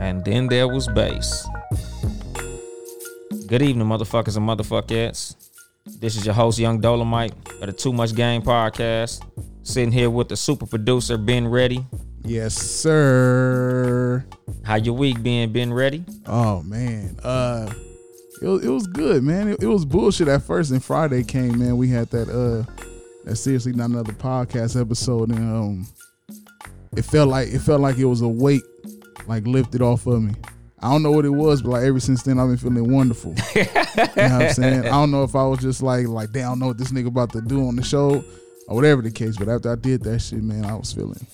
And then there was bass. Good evening, motherfuckers and motherfuckers. This is your host, Yung Dolemite of the Too Much Game podcast. Sitting here with the super producer, Ben Ready. Yes, sir. How your week been, Ben Ready? Oh man, uh, it was, it was good, man. It, it was bullshit at first, and Friday came, man. We had that uh, that seriously not another podcast episode, and um, it felt like it felt like it was a weight like lifted off of me. I don't know what it was, but like ever since then, I've been feeling wonderful. you know what I'm saying? I don't know if I was just like like, damn, I don't know what this nigga about to do on the show or whatever the case. But after I did that shit, man, I was feeling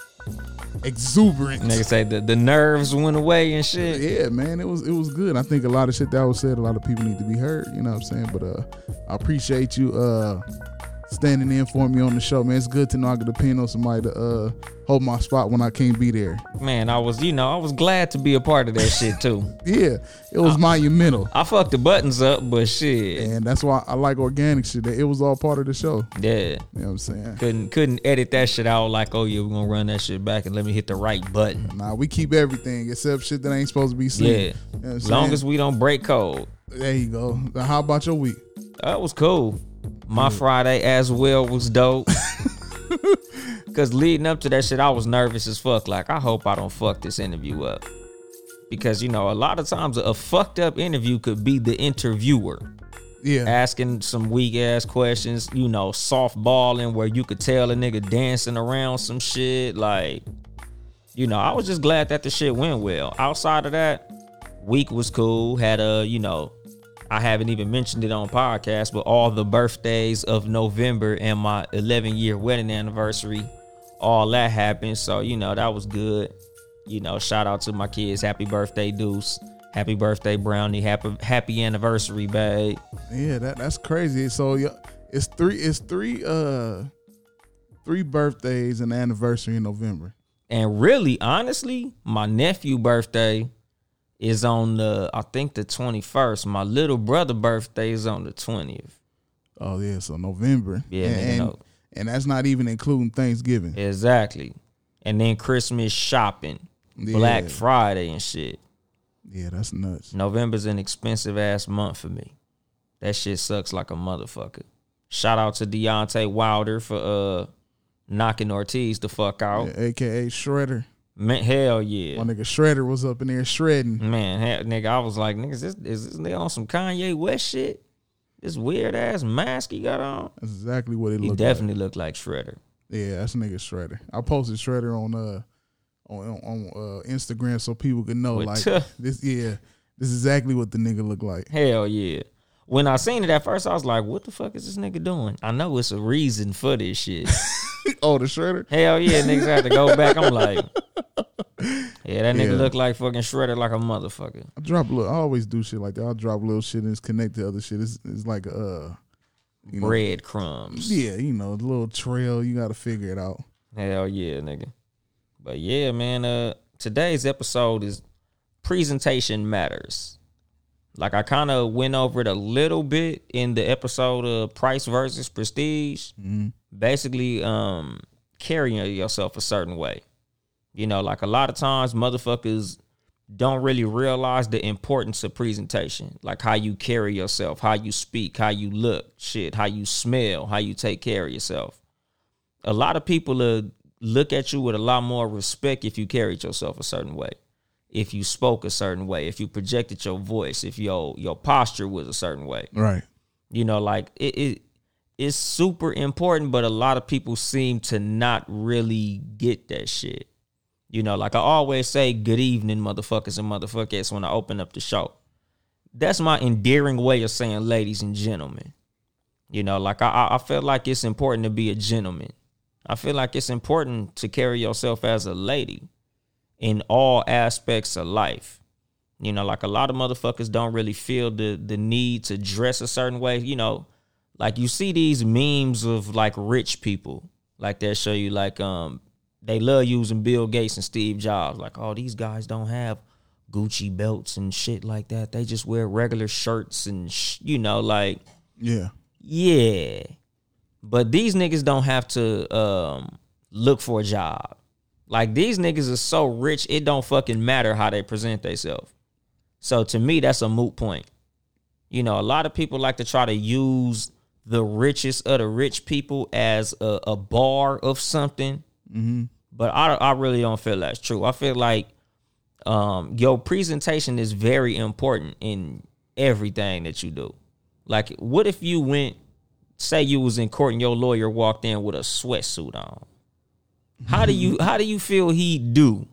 exuberant. Nigga say the, the nerves went away and shit. Yeah, man, it was it was good. I think a lot of shit that was said, a lot of people need to be heard. You know what I'm saying? But uh, I appreciate you uh standing in for me on the show, man. It's good to know I can depend on somebody to uh hold my spot when I can't be there. Man, I was, you know, I was glad to be a part of that shit too. Yeah, it was monumental, I fucked the buttons up, but shit. and that's why I like organic shit. That it was all part of the show. Yeah. You know what I'm saying? Couldn't couldn't edit that shit out like, oh yeah, we're gonna run that shit back and let me hit the right button. Nah, we keep everything except shit that ain't supposed to be seen. Yeah. You know As long as we don't break code. there you go. How about your week? That was cool. My mm. Friday as well was dope. Cause leading up to that shit, I was nervous as fuck. Like, I hope I don't fuck this interview up. Because you know, a lot of times a fucked up interview could be the interviewer Yeah, asking some weak ass questions, you know, softballing where you could tell a nigga dancing around some shit. Like, you know, I was just glad that the shit went well. Outside of that, week was cool. Had a, you know, I haven't even mentioned it on podcast, but all the birthdays of November and my 11 year wedding anniversary, all that happened. So, you know, that was good. You know, shout out to my kids. Happy birthday, Deuce. Happy birthday, Brownie. Happy happy anniversary, babe. Yeah, that that's crazy. So yeah, it's three it's three uh three birthdays and anniversary in November. And really, honestly, my nephew birthday is on the I think the 21st. My little brother birthday is on the 20th. Oh yeah, so November. Yeah, and, and, no. and that's not even including Thanksgiving. Exactly. And then Christmas shopping, Black Friday and shit. Yeah, that's nuts. November's an expensive ass month for me. That shit sucks like a motherfucker. Shout out to Deontay Wilder for uh knocking Ortiz the fuck out. Yeah, AKA Shredder. Man, hell yeah. My nigga Shredder was up in there shredding. Man, hell, nigga, I was like, nigga, is this, is this nigga on some Kanye West shit? This weird ass mask he got on. That's exactly what it looked like. He looked definitely looked like Shredder. Yeah, that's nigga Shredder. I posted Shredder on uh on on uh, Instagram so people could know What like the- this. Yeah, this is exactly what the nigga looked like. Hell yeah. When I seen it at first, I was like, what the fuck is this nigga doing? I know it's a reason for this shit. oh, the Shredder. Hell yeah, niggas had to go back. I'm like, yeah, that nigga Yeah. look like fucking Shredder like a motherfucker. I drop a little. I always do shit like that. I'll drop little shit and it's connected to other shit. It's, it's like uh, you know, Breadcrumbs. yeah, you know, a little trail. You got to figure it out. Hell yeah, nigga. But yeah, man, uh today's episode is presentation matters. Like I kind of went over it a little bit in the episode of Price versus Prestige. Basically, um carrying yourself a certain way. You know, like a lot of times motherfuckers don't really realize the importance of presentation, like how you carry yourself, how you speak, how you look, shit, how you smell, how you take care of yourself a lot of people uh, look at you with a lot more respect if you carried yourself a certain way, if you spoke a certain way, if you projected your voice, if your your posture was a certain way. Right. You know, like it, it is super important, but a lot of people seem to not really get that shit. You know, like I always say, good evening, motherfuckers and motherfuckers, when I open up the show. That's my endearing way of saying ladies and gentlemen. You know, like I, I feel like it's important to be a gentleman. I feel like it's important to carry yourself as a lady in all aspects of life. You know, like a lot of motherfuckers don't really feel the the need to dress a certain way. You know, like you see these memes of like rich people, like they show you like um they love using Bill Gates and Steve Jobs. Like, oh, these guys don't have Gucci belts and shit like that. They just wear regular shirts and sh- you know, like Yeah. yeah. But these niggas don't have to um look for a job. Like these niggas are so rich, it don't fucking matter how they present themselves. So to me, that's a moot point. You know, a lot of people like to try to use the richest of the rich people as a, a bar of something. But I, I really don't feel that's true. I feel like um, your presentation is very important in everything that you do. Like, what if you went, say you was in court and your lawyer walked in with a sweatsuit on? How do you how do you feel he do?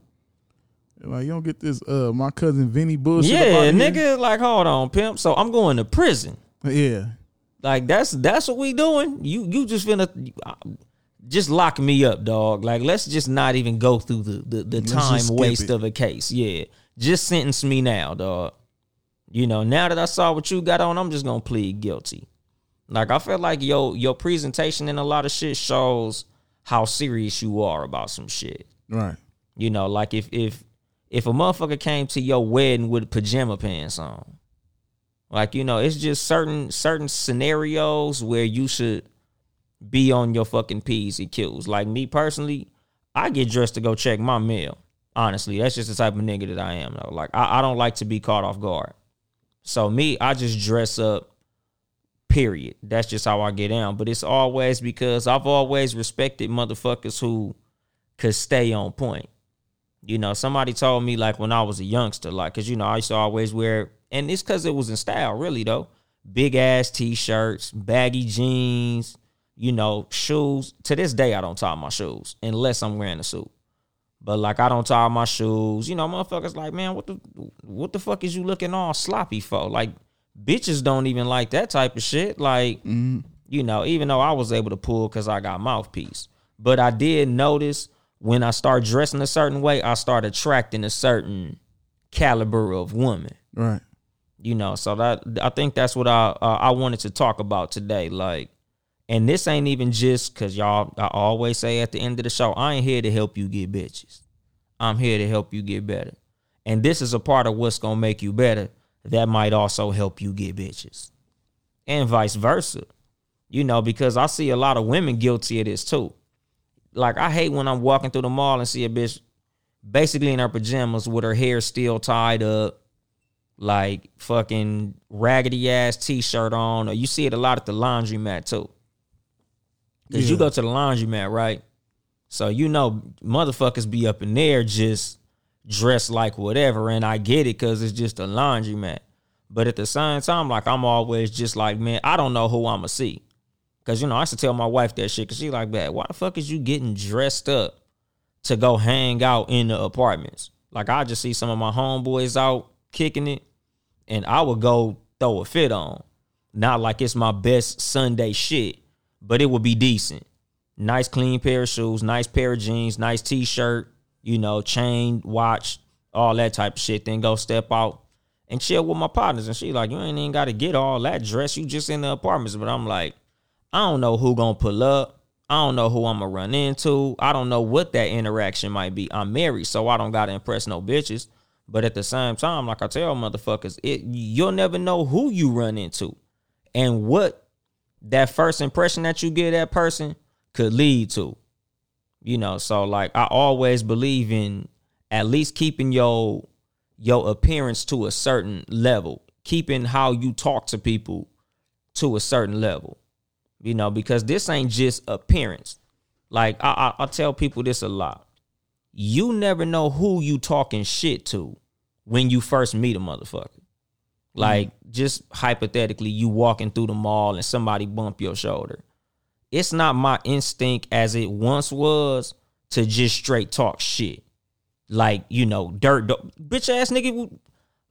Like you don't get this uh my cousin Vinny bullshit. yeah, about here? nigga, like hold on, pimp. So I'm going to prison. Yeah. Like that's that's what we doing. You you just finna just lock me up, dog. Like let's just not even go through the the, the time waste it. of a case. Yeah, just sentence me now, dog. You know, now that I saw what you got on, I'm just gonna plead guilty. Like I feel like your your presentation in a lot of shit shows how serious you are about some shit. Right. You know, like if if if a motherfucker came to your wedding with pajama pants on, like you know, it's just certain certain scenarios where you should be on your fucking p's and q's. Like me personally, I get dressed to go check my mail. Honestly, that's just the type of nigga that I am. Though, like I, I don't like to be caught off guard. So me, I just dress up. Period. That's just how I get down. But it's always because I've always respected motherfuckers who could stay on point. You know, somebody told me like when I was a youngster, like, cause you know, I used to always wear, and it's cause it was in style, really though. Big ass t shirts, baggy jeans, you know, shoes. To this day, I don't tie my shoes unless I'm wearing a suit. But like, I don't tie my shoes. You know, motherfuckers like, man, what the what the fuck is you looking all sloppy for? Like, bitches don't even like that type of shit. Like, you know, even though I was able to pull because I got mouthpiece. But I did notice when I start dressing a certain way, I start attracting a certain caliber of woman. Right. You know, so that I think that's what I uh, I wanted to talk about today. Like, and this ain't even just because y'all. I always say at the end of the show, I ain't here to help you get bitches. I'm here to help you get better. And this is a part of what's gonna make you better. That might also help you get bitches, and vice versa. You know, because I see a lot of women guilty of this too. Like I hate when I'm walking through the mall and see a bitch basically in her pajamas with her hair still tied up, like fucking raggedy ass t-shirt on, or you see it a lot at the laundromat too. Cause you go to the laundromat, right? So you know motherfuckers be up in there just dressed like whatever, and I get it because it's just a laundromat. But at the same time, like I'm always just like, man, I don't know who I'ma see. Cause you know, I used to tell my wife that shit, cause she like, man, why the fuck is you getting dressed up to go hang out in the apartments? Like I just see some of my homeboys out kicking it, and I would go throw a fit on. Not like it's my best Sunday shit, but it would be decent. Nice clean pair of shoes, nice pair of jeans, nice t-shirt, you know, chain, watch, all that type of shit. Then go step out and chill with my partners. And she like, you ain't even got to get all that dress. You just in the apartments. But I'm like, I don't know who gonna pull up. I don't know who I'm gonna run into. I don't know what that interaction might be. I'm married, so I don't gotta impress no bitches. But at the same time, like I tell motherfuckers, it you'll never know who you run into and what that first impression that you give that person could lead to. You know, so like I always believe in at least keeping your your appearance to a certain level, keeping how you talk to people to a certain level. You know, because this ain't just appearance. Like I, I, I tell people this a lot. You never know who you talking shit to when you first meet a motherfucker. Like mm-hmm. just hypothetically, you walking through the mall and somebody bump your shoulder. It's not my instinct as it once was to just straight talk shit. Like, you know, dirt bitch ass nigga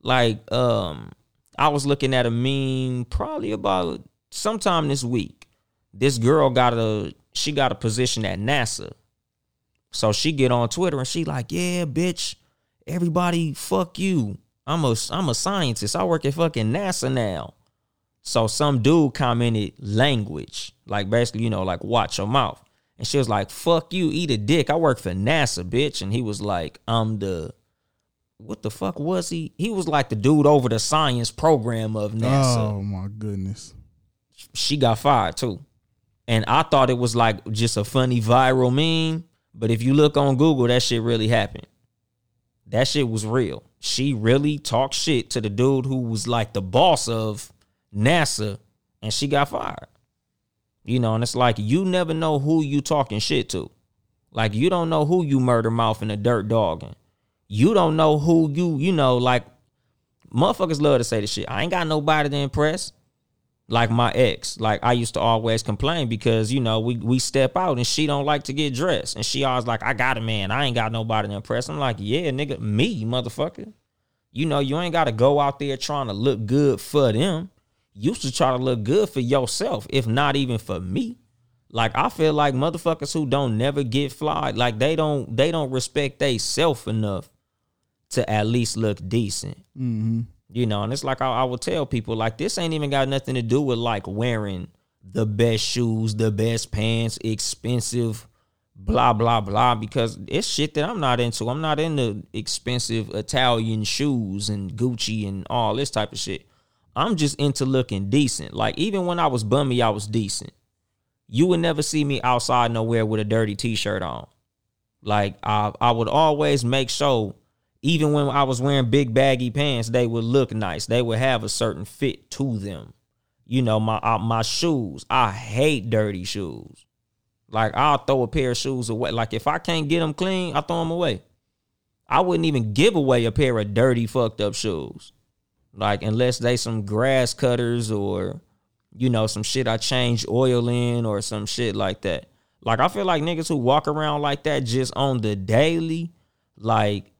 like um I was looking at a meme probably about sometime this week. This girl got a she got a position at NASA. So she get on Twitter and she like, "Yeah, bitch, everybody fuck you. I'm a I'm a scientist. I work at fucking NASA now." So some dude commented language, like basically, you know, like watch your mouth. And she was like, fuck you, eat a dick. I work for NASA, bitch. And he was like, I'm the what the fuck was he? He was like the dude over the science program of NASA. Oh my goodness. She got fired too. And I thought it was like just a funny viral meme. But if you look on Google, that shit really happened. That shit was real. She really talked shit to the dude who was like the boss of NASA and she got fired. You know, and it's like you never know who you talking shit to. Like you don't know who you murder mouth in a dirt dogging. You don't know who you, you know, like motherfuckers love to say the shit. I ain't got nobody to impress. Like my ex. Like I used to always complain because, you know, we we step out and she don't like to get dressed. And she always like, I got a man. I ain't got nobody to impress. I'm like, yeah, nigga, me, motherfucker. You know, you ain't gotta go out there trying to look good for them. You should try to look good for yourself, if not even for me. Like I feel like motherfuckers who don't never get fly, like they don't they don't respect they self enough to at least look decent. Mm-hmm. You know, and it's like I, I would tell people like this ain't even got nothing to do with like wearing the best shoes, the best pants, expensive, blah blah blah. Because it's shit that I'm not into. I'm not into expensive Italian shoes and Gucci and all this type of shit. I'm just into looking decent. Like even when I was bummy, I was decent. You would never see me outside nowhere with a dirty t-shirt on. Like I I would always make sure even when I was wearing big baggy pants, they would look nice. They would have a certain fit to them. You know, my uh, my shoes. I hate dirty shoes. Like I'll throw a pair of shoes away. Like if I can't get them clean, I throw them away. I wouldn't even give away a pair of dirty, fucked up shoes. Like unless they some grass cutters or you know some shit I change oil in or some shit like that. Like I feel like niggas who walk around like that just on the daily, like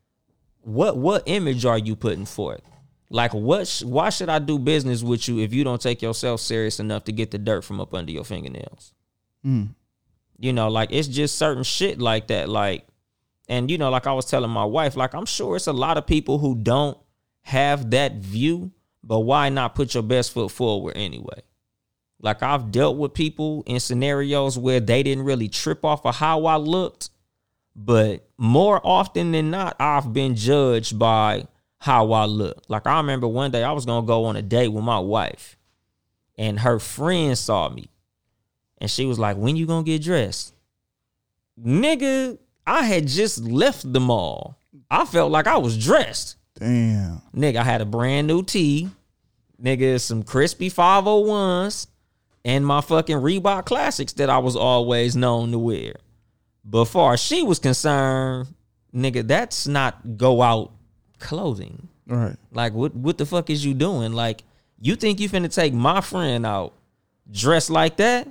what what image are you putting forth? Like what? Sh- why should I do business with you if you don't take yourself serious enough to get the dirt from up under your fingernails? Mm. You know, like it's just certain shit like that. Like, and you know, like I was telling my wife, like I'm sure it's a lot of people who don't have that view, but why not put your best foot forward anyway? Like I've dealt with people in scenarios where they didn't really trip off of how I looked, but more often than not, I've been judged by how I look. Like I remember one day I was gonna go on a date with my wife, and her friend saw me, and she was like, "When you gonna get dressed?" Nigga, I had just left the mall. I felt like I was dressed. Damn. Nigga, I had a brand new tee. Nigga, some crispy 501s and my fucking Reebok classics that I was always known to wear. But far as she was concerned, nigga, that's not go out clothing. Right. Like what what the fuck is you doing? Like you think you finna take my friend out dressed like that?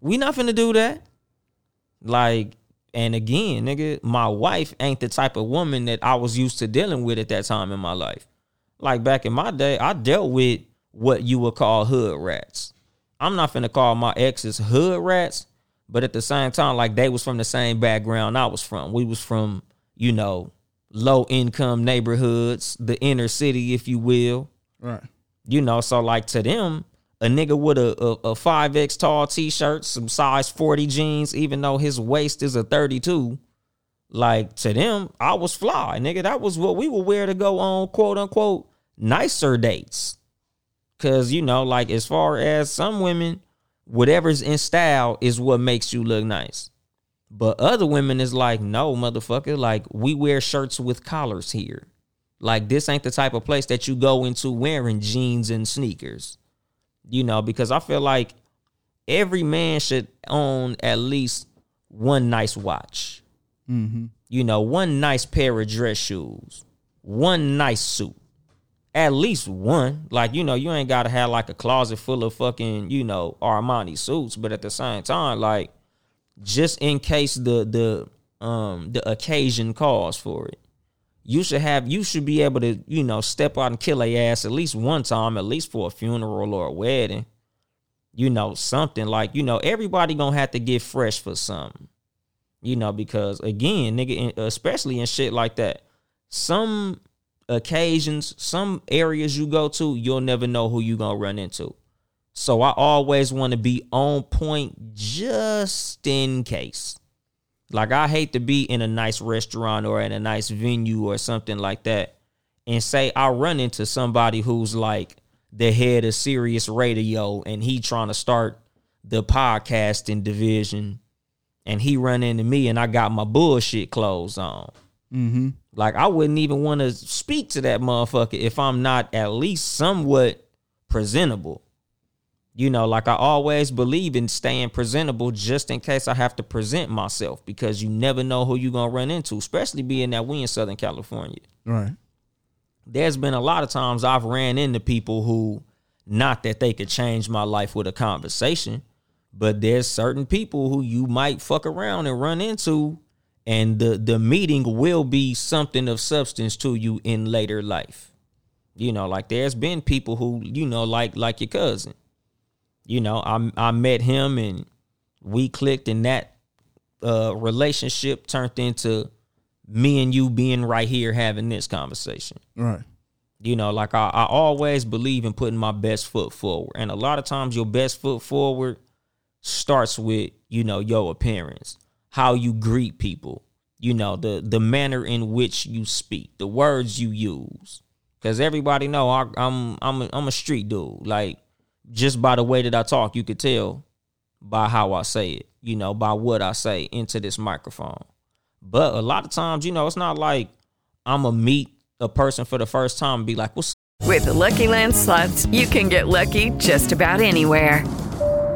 We not finna do that. Like and again, nigga, my wife ain't the type of woman that I was used to dealing with at that time in my life. Like back in my day, I dealt with what you would call hood rats. I'm not finna call my exes hood rats, but at the same time, like they was from the same background I was from. We was from, you know, low income neighborhoods, the inner city, if you will. Right. You know, so like to them, a nigga with a, a, a 5X tall t-shirt, some size 40 jeans, even though his waist is a 32, like to them, I was fly. Nigga, that was what we would wear to go on quote unquote nicer dates. Cause, you know, like as far as some women, whatever's in style is what makes you look nice. But other women is like, no, motherfucker, like we wear shirts with collars here. Like this ain't the type of place that you go into wearing jeans and sneakers. You know, because I feel like every man should own at least one nice watch. Mm-hmm. You know, one nice pair of dress shoes, one nice suit. at least one. Like, you know, you ain't gotta have like a closet full of fucking, you know, Armani suits, but at the same time, like, just in case the the um the occasion calls for it. You should have you should be able to, you know, step out and kill a ass at least one time, at least for a funeral or a wedding. You know, something like, you know, everybody gonna have to get fresh for something. You know, because again, nigga, especially in shit like that, some occasions, some areas you go to, you'll never know who you gonna run into. So I always want to be on point just in case. Like I hate to be in a nice restaurant or in a nice venue or something like that and say I run into somebody who's like the head of Sirius Radio and he trying to start the podcasting division and he run into me and I got my bullshit clothes on. Mm-hmm. Like I wouldn't even want to speak to that motherfucker if I'm not at least somewhat presentable. You know, like I always believe in staying presentable just in case I have to present myself because you never know who you're gonna run into, especially being that we in Southern California. Right. There's been a lot of times I've ran into people who not that they could change my life with a conversation, but there's certain people who you might fuck around and run into and the the meeting will be something of substance to you in later life. You know, like there's been people who, you know, like like your cousin you know, I I met him and we clicked, and that uh, relationship turned into me and you being right here having this conversation. Right. You know, like I, I always believe in putting my best foot forward, and a lot of times your best foot forward starts with you know your appearance, how you greet people, you know the the manner in which you speak, the words you use. Because everybody know I, I'm I'm a, I'm a street dude. Like just by the way that I talk, you could tell by how I say it, you know, by what I say into this microphone. But a lot of times, you know, it's not like I'm a meet a person for the first time and be like, what's With the Lucky Land slots, you can get lucky just about anywhere.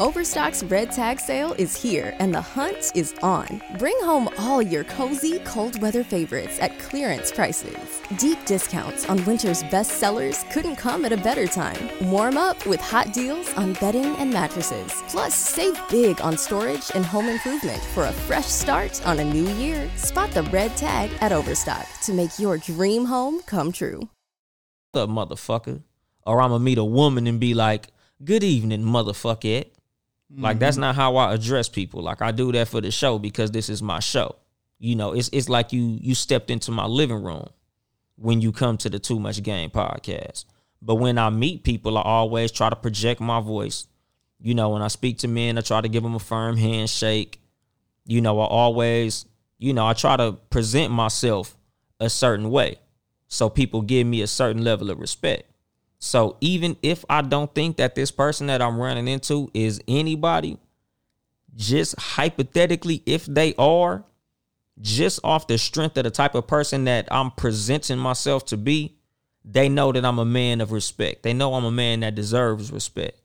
Overstock's red tag sale is here and the hunt is on. Bring home all your cozy, cold weather favorites at clearance prices. Deep discounts on winter's best sellers couldn't come at a better time. Warm up with hot deals on bedding and mattresses. Plus, save big on storage and home improvement for a fresh start on a new year. Spot the red tag at Overstock to make your dream home come true. up, motherfucker? Or I'm gonna meet a woman and be like, good evening, motherfucker. Like that's mm-hmm. not how I address people. Like I do that for the show because this is my show. You know, it's it's like you you stepped into my living room when you come to the Too Much Game podcast. But when I meet people, I always try to project my voice. You know, when I speak to men, I try to give them a firm handshake. You know, I always, you know, I try to present myself a certain way so people give me a certain level of respect. So even if I don't think that this person that I'm running into is anybody, just hypothetically, if they are, just off the strength of the type of person that I'm presenting myself to be, they know that I'm a man of respect. They know I'm a man that deserves respect.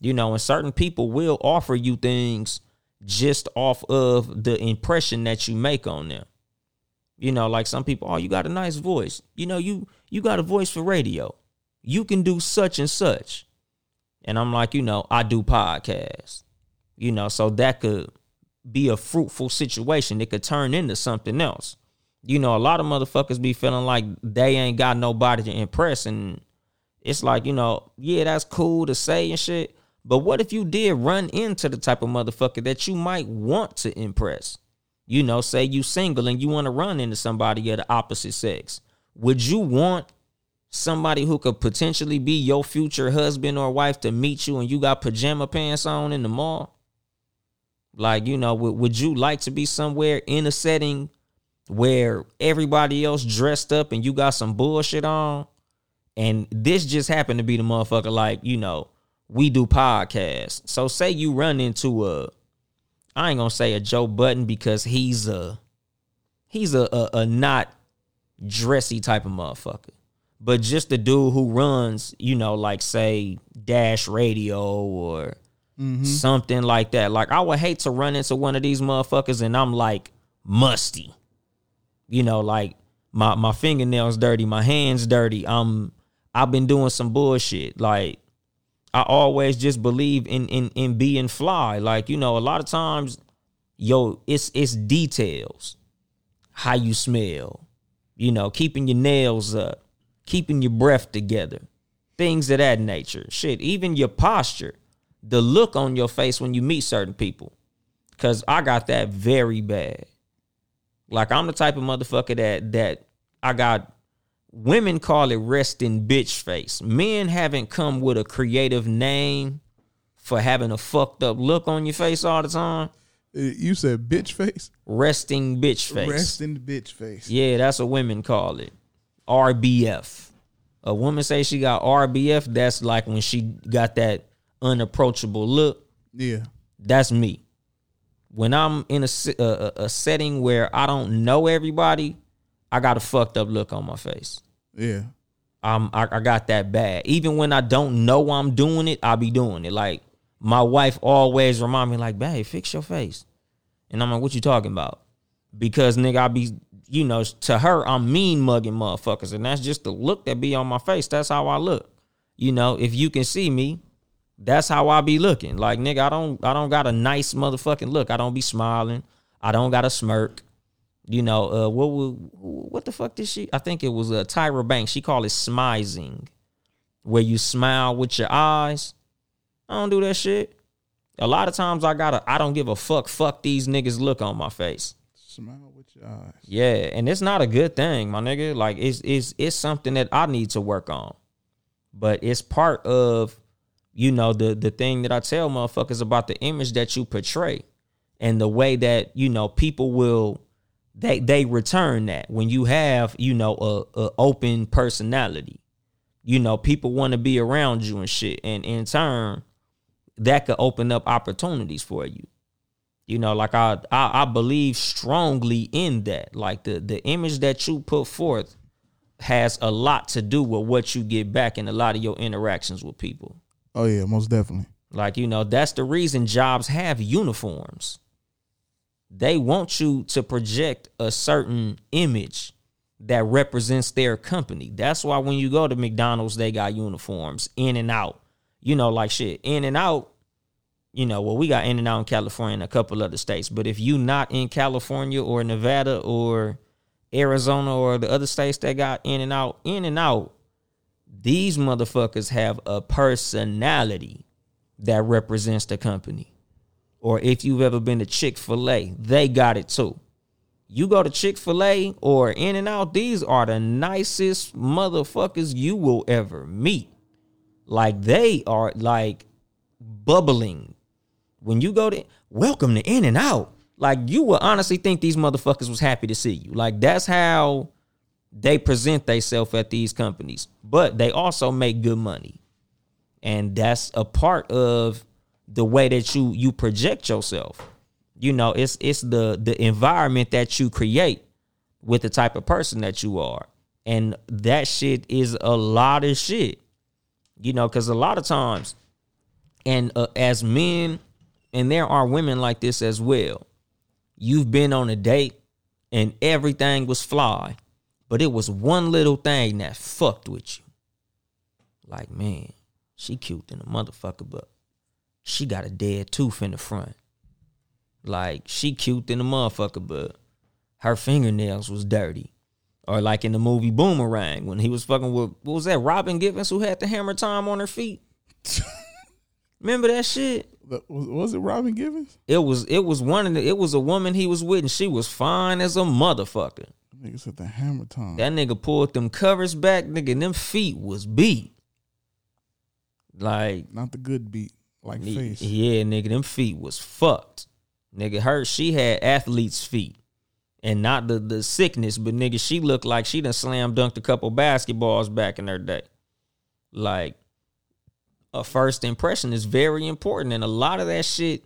You know, and certain people will offer you things just off of the impression that you make on them. You know, like some people, oh, you got a nice voice. You know, you you got a voice for radio. You can do such and such. And I'm like, you know, I do podcasts. You know, so that could be a fruitful situation. It could turn into something else. You know, a lot of motherfuckers be feeling like they ain't got nobody to impress. And it's like, you know, yeah, that's cool to say and shit. But what if you did run into the type of motherfucker that you might want to impress? You know, say you single and you want to run into somebody of the opposite sex. Would you want somebody who could potentially be your future husband or wife to meet you and you got pajama pants on in the mall? Like, you know, would, would you like to be somewhere in a setting where everybody else dressed up and you got some bullshit on? And this just happened to be the motherfucker, like, you know, we do podcasts. So say you run into a I ain't gonna say a Joe Budden because he's a he's a, a, a not dressy type of motherfucker. But just the dude who runs, you know, like say Dash Radio or mm-hmm. something like that. Like I would hate to run into one of these motherfuckers and I'm like musty. You know, like my my fingernails dirty, my hands dirty. I'm I've been doing some bullshit. Like I always just believe in in in being fly. Like, you know, a lot of times, yo, it's it's details. How you smell, you know, keeping your nails up, keeping your breath together, things of that nature. Shit, even your posture, the look on your face when you meet certain people. Cause I got that very bad. Like I'm the type of motherfucker that that I got women call it resting bitch face. Men haven't come with a creative name for having a fucked up look on your face all the time. Uh, You said bitch face. Resting bitch face. Rest in the bitch face. Yeah, that's what women call it. RBF. A woman say she got RBF, that's like when she got that unapproachable look. Yeah. That's me. When I'm in a, a, a- setting where I don't know everybody, I got a fucked up look on my face. Yeah. I'm I, I got that bad. Even when I don't know I'm doing it, I'll be doing it. Like my wife always remind me, like, babe, fix your face. And I'm like, what you talking about? Because nigga, I be, you know, to her, I'm mean mugging motherfuckers. And that's just the look that be on my face. That's how I look. You know, if you can see me, that's how I be looking. Like, nigga, I don't I don't got a nice motherfucking look. I don't be smiling. I don't got a smirk. You know, uh, what would what the fuck did she? I think it was uh, Tyra Banks. She called it smizing, where you smile with your eyes. I don't do that shit. A lot of times I gotta I don't give a fuck. Fuck these niggas look on my face. Smile with your eyes. Yeah, and it's not a good thing, my nigga. Like it's it's it's something that I need to work on. But it's part of, you know, the the thing that I tell motherfuckers about the image that you portray and the way that, you know, people will they they return that when you have, you know, a, a open personality. You know, people want to be around you and shit. And in turn, that could open up opportunities for you. You know, like I, I I believe strongly in that. Like the the image that you put forth has a lot to do with what you get back in a lot of your interactions with people. Oh yeah, most definitely. Like, you know, that's the reason jobs have uniforms. They want you to project a certain image that represents their company. That's why when you go to McDonald's, they got uniforms in and out. You know, like shit, in and out. You know, well, we got in and out in California and a couple other states. But if you not in California or Nevada or Arizona or the other states that got in and out, in and out, these motherfuckers have a personality that represents the company. Or if you've ever been to Chick fil A, they got it too. You go to Chick fil A or In and Out, these are the nicest motherfuckers you will ever meet. Like they are like bubbling. When you go to welcome to In and Out, like you will honestly think these motherfuckers was happy to see you. Like that's how they present themselves at these companies. But they also make good money. And that's a part of the way that you you project yourself. You know, it's it's the the environment that you create with the type of person that you are. And that shit is a lot of shit. You know, cuz a lot of times and uh, as men and there are women like this as well. You've been on a date and everything was fly, but it was one little thing that fucked with you. Like, man, she cute than a motherfucker, but she got a dead tooth in the front. Like, she cute than a motherfucker, but her fingernails was dirty. Or like in the movie Boomerang, when he was fucking with what was that, Robin Givens who had the hammer time on her feet? Remember that shit? Was, it Robin Givens? It was it was one of the, it was a woman he was with and she was fine as a motherfucker. Nigga said the hammer time. That nigga pulled them covers back, nigga, and them feet was beat. Like Not the good beat, like Ye- face. Yeah, nigga, them feet was fucked. Nigga, her she had athlete's feet. And not the the sickness, but nigga, she looked like she done slam dunked a couple basketballs back in her day. Like a first impression is very important. And a lot of that shit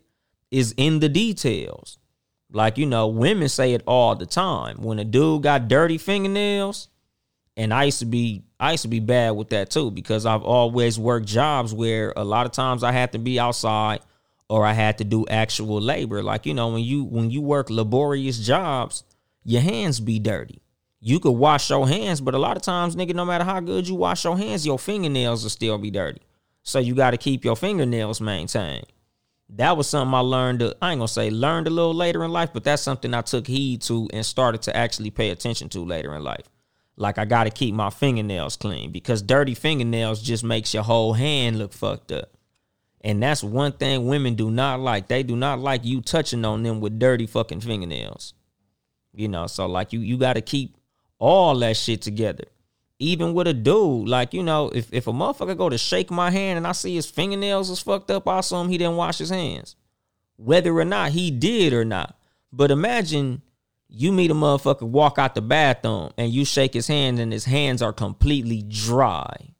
is in the details. Like, you know, women say it all the time. When a dude got dirty fingernails, and I used to be I used to be bad with that too because I've always worked jobs where a lot of times I had to be outside or I had to do actual labor. Like, you know, when you when you work laborious jobs, your hands be dirty. You could wash your hands, but a lot of times, nigga, no matter how good you wash your hands, your fingernails will still be dirty. So you got to keep your fingernails maintained. That was something I learned. I ain't gonna say learned a little later in life, but that's something I took heed to and started to actually pay attention to later in life. Like I got to keep my fingernails clean because dirty fingernails just makes your whole hand look fucked up. And that's one thing women do not like. They do not like you touching on them with dirty fucking fingernails. You know, so like you you got to keep all that shit together. Even with a dude, like you know, if if a motherfucker go to shake my hand and I see his fingernails is fucked up, I assume he didn't wash his hands, whether or not he did or not. But imagine you meet a motherfucker walk out the bathroom and you shake his hand and his hands are completely dry.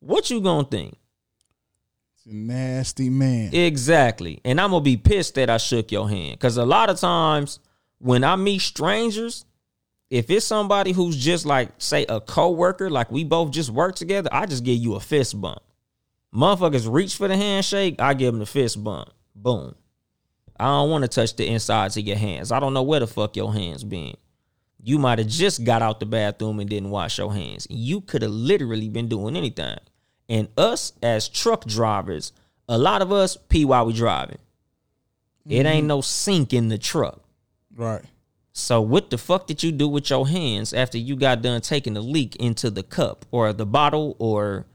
What you gonna think? It's a nasty man. Exactly. And I'm gonna be pissed that I shook your hand. Cause a lot of times when I meet strangers, if it's somebody who's just like, say, a co-worker, like we both just work together, I just give you a fist bump. Motherfuckers reach for the handshake, I give them the fist bump. Boom. I don't want to touch the insides of your hands. I don't know where the fuck your hands been. You might have just got out the bathroom and didn't wash your hands. You could have literally been doing anything. And us as truck drivers, a lot of us pee while we driving. It ain't mm-hmm. no sink in the truck. Right. So what the fuck did you do with your hands after you got done taking the leak into the cup or the bottle or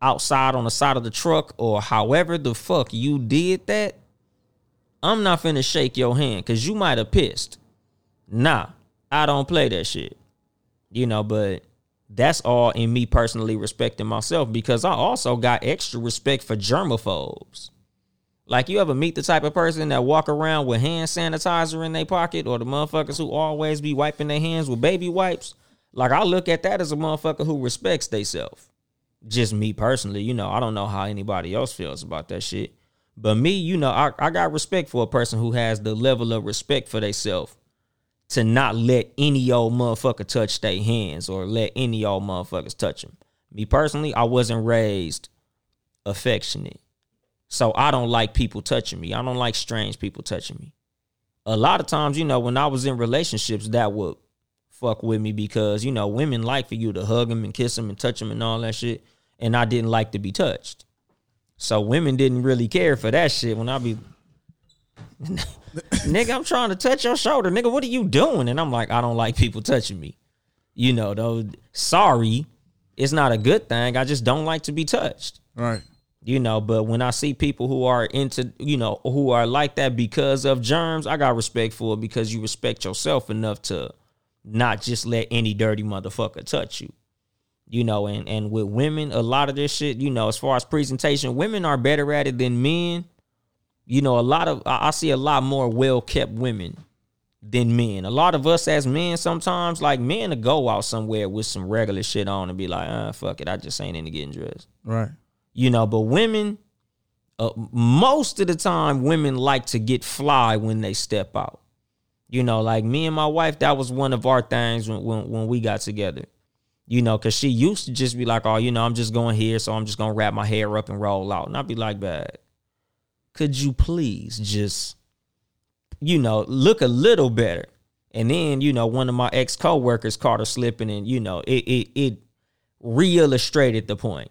outside on the side of the truck or however the fuck you did that? I'm not finna shake your hand because you might have pissed. Nah, I don't play that shit. You know, but that's all in me personally respecting myself because I also got extra respect for germaphobes. Like you ever meet the type of person that walk around with hand sanitizer in their pocket or the motherfuckers who always be wiping their hands with baby wipes? Like I look at that as a motherfucker who respects theyself. Just me personally, you know, I don't know how anybody else feels about that shit. But me, you know, I, I got respect for a person who has the level of respect for theyself to not let any old motherfucker touch their hands or let any old motherfuckers touch them. Me personally, I wasn't raised affectionate. So I don't like people touching me. I don't like strange people touching me. A lot of times, you know, when I was in relationships, that would fuck with me because, you know, women like for you to hug them and kiss them and touch them and all that shit. And I didn't like to be touched. So women didn't really care for that shit when I be nigga, I'm trying to touch your shoulder. Nigga, what are you doing? And I'm like, I don't like people touching me. You know, though, sorry, it's not a good thing. I just don't like to be touched. Right. You know, but when I see people who are into, you know, who are like that because of germs, I got respect for it because you respect yourself enough to not just let any dirty motherfucker touch you. You know, and and with women, a lot of this shit, you know, as far as presentation, women are better at it than men. You know, a lot of I see a lot more well kept women than men. A lot of us as men sometimes, like men to go out somewhere with some regular shit on and be like, ah, fuck it, I just ain't into getting dressed. Right. You know, but women, uh, most of the time, women like to get fly when they step out. You know, like me and my wife, that was one of our things when when, when we got together. You know, cause she used to just be like, oh, you know, I'm just going here, so I'm just gonna wrap my hair up and roll out. And I'd be like, bad. Could you please just, you know, look a little better? And then, you know, one of my ex co-workers caught her slipping and, you know, it it it re-illustrated the point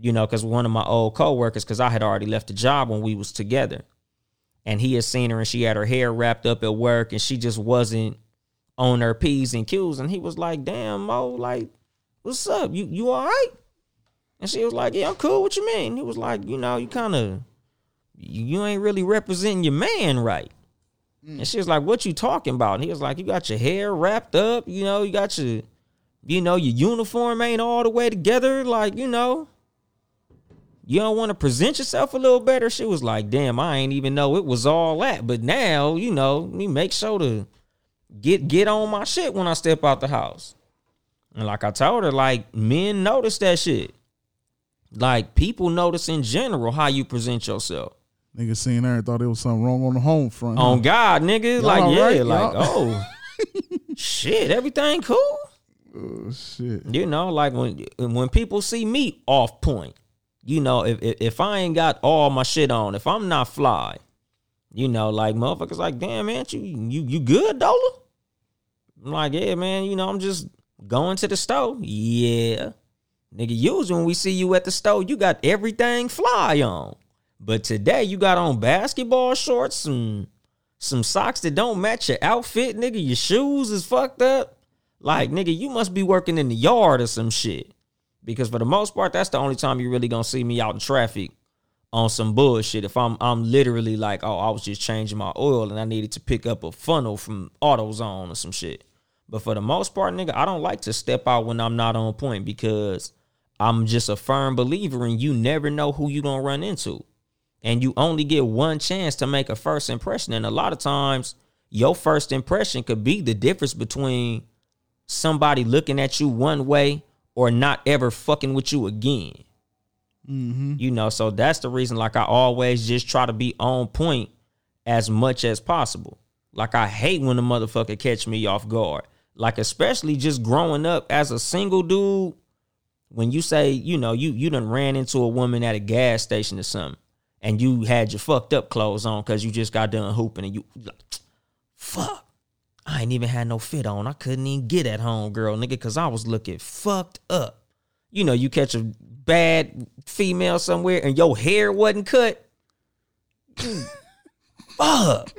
you know, because one of my old coworkers, because I had already left the job when we was together, and he had seen her and she had her hair wrapped up at work, and she just wasn't on her p's and q's, and he was like, "Damn, Mo, like, what's up? You you all right?" And she was like, "Yeah, I'm cool. What you mean?" He was like, "You know, you kind of, you, you ain't really representing your man right." Mm. And she was like, "What you talking about?" And he was like, "You got your hair wrapped up. You know, you got your, you know, your uniform ain't all the way together. Like, you know." You don't want to present yourself a little better. She was like, damn, I ain't even know it was all that. But now, you know, me make sure to get get on my shit when I step out the house. And like I told her, like men notice that shit. Like people notice in general how you present yourself. Nigga seen her and thought there was something wrong on the home front. On huh? God, nigga. Y'all like, yeah, like, oh shit, everything cool. Oh, shit. You know, like when when people see me off point, you know, if if, if I ain't got all my shit on, if I'm not fly, you know, like motherfuckers like, damn man, you you you good, Dola? I'm like, yeah, man, you know, I'm just going to the store. Yeah. Nigga, usually when we see you at the store, you got everything fly on. But today you got on basketball shorts, some some socks that don't match your outfit, nigga. Your shoes is fucked up. Like, nigga, you must be working in the yard or some shit. Because for the most part, that's the only time you really gonna see me out in traffic on some bullshit. If I'm I'm literally like, oh, I was just changing my oil and I needed to pick up a funnel from AutoZone or some shit. But for the most part, nigga, I don't like to step out when I'm not on point because I'm just a firm believer in you never know who you gonna run into. And you only get one chance to make a first impression. And a lot of times, your first impression could be the difference between somebody looking at you one way or not ever fucking with you again. Mm-hmm. You know, so that's the reason, like, I always just try to be on point as much as possible. Like, I hate when a motherfucker catch me off guard. Like, especially just growing up as a single dude, when you say, you know, you you done ran into a woman at a gas station or something, and you had your fucked up clothes on because you just got done hooping, and you like, fuck. I ain't even had no fit on. I couldn't even get at home, girl, nigga, because I was looking fucked up. You know, you catch a bad female somewhere and your hair wasn't cut. Fuck.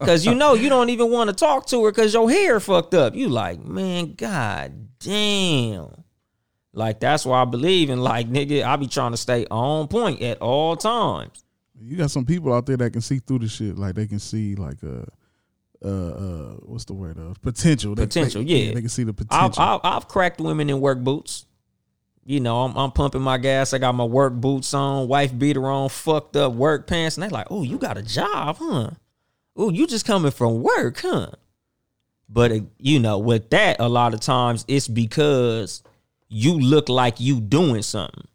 Cause you know you don't even want to talk to her because your hair fucked up. You like, man, god damn. Like that's why I believe in like nigga, I be trying to stay on point at all times. You got some people out there that can see through the shit. Like they can see like uh uh uh what's the word of potential. They- Potential, they- yeah. They can see the I've, potential. I've, I've cracked women in work boots. You know, I'm, I'm pumping my gas. I got my work boots on, wife beater on, fucked up work pants, and they're like, "Oh, you got a job, huh? Oh, you just coming from work, huh?" But uh, you know, with that, a lot of times it's because you look like you doing something.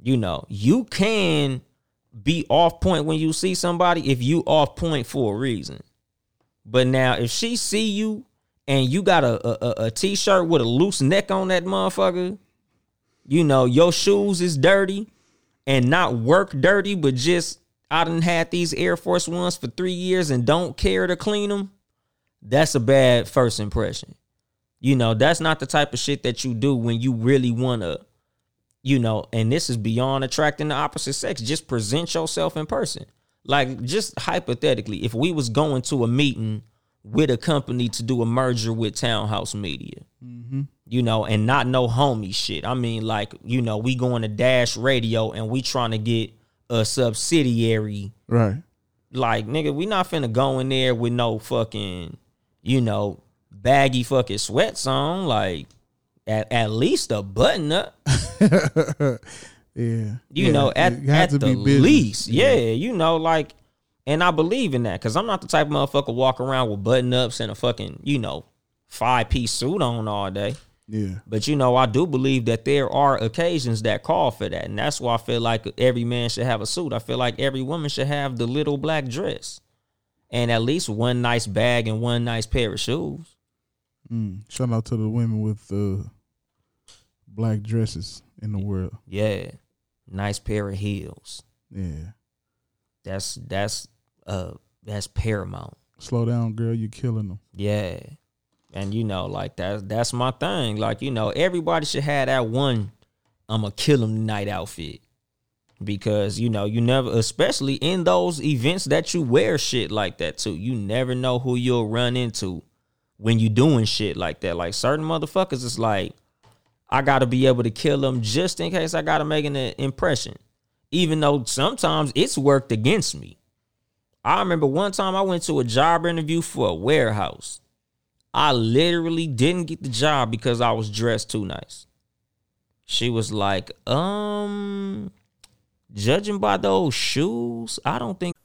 You know, you can be off point when you see somebody if you off point for a reason. But now, if she see you and you got a a, a- t-shirt with a loose neck on that motherfucker, you know your shoes is dirty and not work dirty, but just I didn't had these Air Force Ones for three years and don't care to clean them. That's a bad first impression. You know, that's not the type of shit that you do when you really wanna, you know, and this is beyond attracting the opposite sex. Just present yourself in person. Like, just hypothetically, if we was going to a meeting with a company to do a merger with Townhouse Media, mm-hmm. you know, and not no homie shit. I mean, like, you know, we going to Dash Radio and we trying to get a subsidiary right. like nigga, we not finna go in there with no fucking, you know, baggy fucking sweats on. Like at, at least a button up. Yeah. You Yeah, know, at, has at to the least. Yeah. you know, like and I believe in that because I'm not the type of motherfucker walk around with button ups and a fucking, you know, five piece suit on all day. Yeah. But you know, I do believe that there are occasions that call for that. And that's why I feel like every man should have a suit. I feel like every woman should have the little black dress. And at least one nice bag and one nice pair of shoes. Mm. Shout out to the women with uh, black dresses in the world. Yeah. Nice pair of heels. Yeah. That's that's uh that's paramount. Slow down, girl. You're killing them. Yeah. And you know, like that's that's my thing. Like, you know, everybody should have that one I'ma kill them night outfit. Because, you know, you never especially in those events that you wear shit like that too. You never know who you'll run into when you doing shit like that. Like certain motherfuckers is like, I gotta be able to kill them just in case I gotta make an impression. Even though sometimes it's worked against me. I remember one time I went to a job interview for a warehouse. I literally didn't get the job because I was dressed too nice. She was like, um, judging by those shoes, I don't think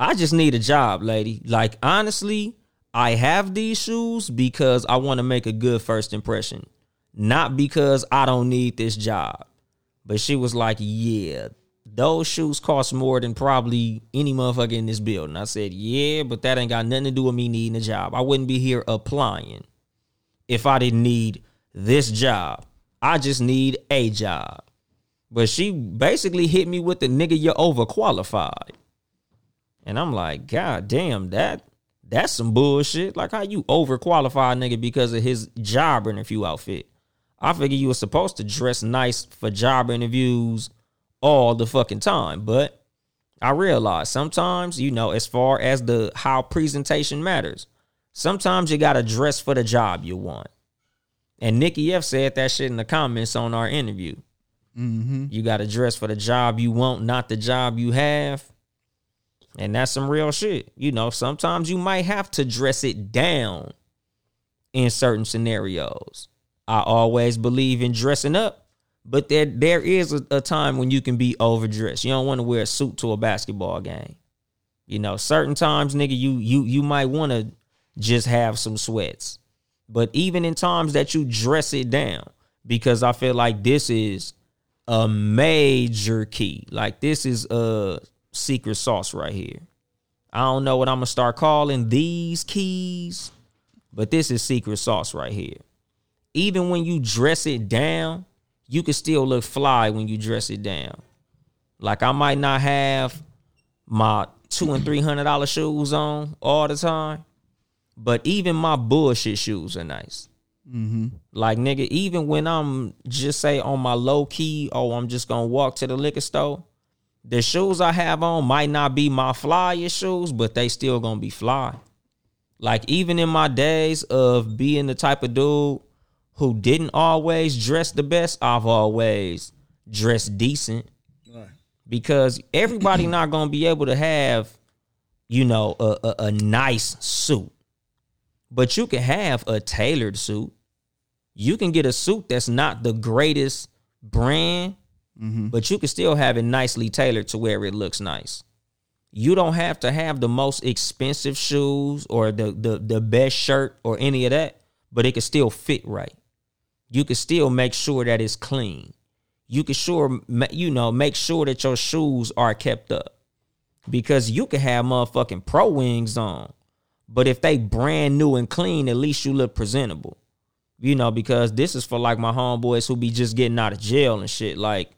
I just need a job, lady. Like, honestly, I have these shoes because I want to make a good first impression, not because I don't need this job. But she was like, yeah, those shoes cost more than probably any motherfucker in this building. I said, yeah, but that ain't got nothing to do with me needing a job. I wouldn't be here applying if I didn't need this job. I just need a job. But she basically hit me with the nigga, you're overqualified. And I'm like, God damn, that that's some bullshit. Like how you overqualify a nigga because of his job interview outfit. I figure you were supposed to dress nice for job interviews all the fucking time. But I realize sometimes, you know, as far as the how presentation matters, sometimes you gotta dress for the job you want. And Nikki F said that shit in the comments on our interview. Mm-hmm. You got to dress for the job you want, not the job you have. And that's some real shit. You know, sometimes you might have to dress it down in certain scenarios. I always believe in dressing up, but there there is a, a time when you can be overdressed. You don't want to wear a suit to a basketball game. You know, certain times, nigga, you you you might want to just have some sweats. But even in times that you dress it down, because I feel like this is a major key. Like this is a secret sauce right here. I don't know what I'm gonna start calling these keys, but this is secret sauce right here. Even when you dress it down, you can still look fly when you dress it down. Like I might not have my two and three hundred dollar shoes on all the time, but even my bullshit shoes are nice. Mm-hmm. Like nigga, even when I'm just say on my low key, oh, I'm just gonna walk to the liquor store. The shoes I have on might not be my flyest shoes, but they still gonna be fly. Like even in my days of being the type of dude who didn't always dress the best, I've always dressed decent. Because everybody not gonna be able to have, you know, a, a, a nice suit. But you can have a tailored suit. You can get a suit that's not the greatest brand, Mm-hmm. but you can still have it nicely tailored to where it looks nice. You don't have to have the most expensive shoes or the the, the best shirt or any of that, but it can still fit right. You can still make sure that it's clean. You can sure you know make sure that your shoes are kept up because you can have motherfucking pro wings on, but if they brand new and clean, at least you look presentable. You know, because this is for like my homeboys who be just getting out of jail and shit. Like,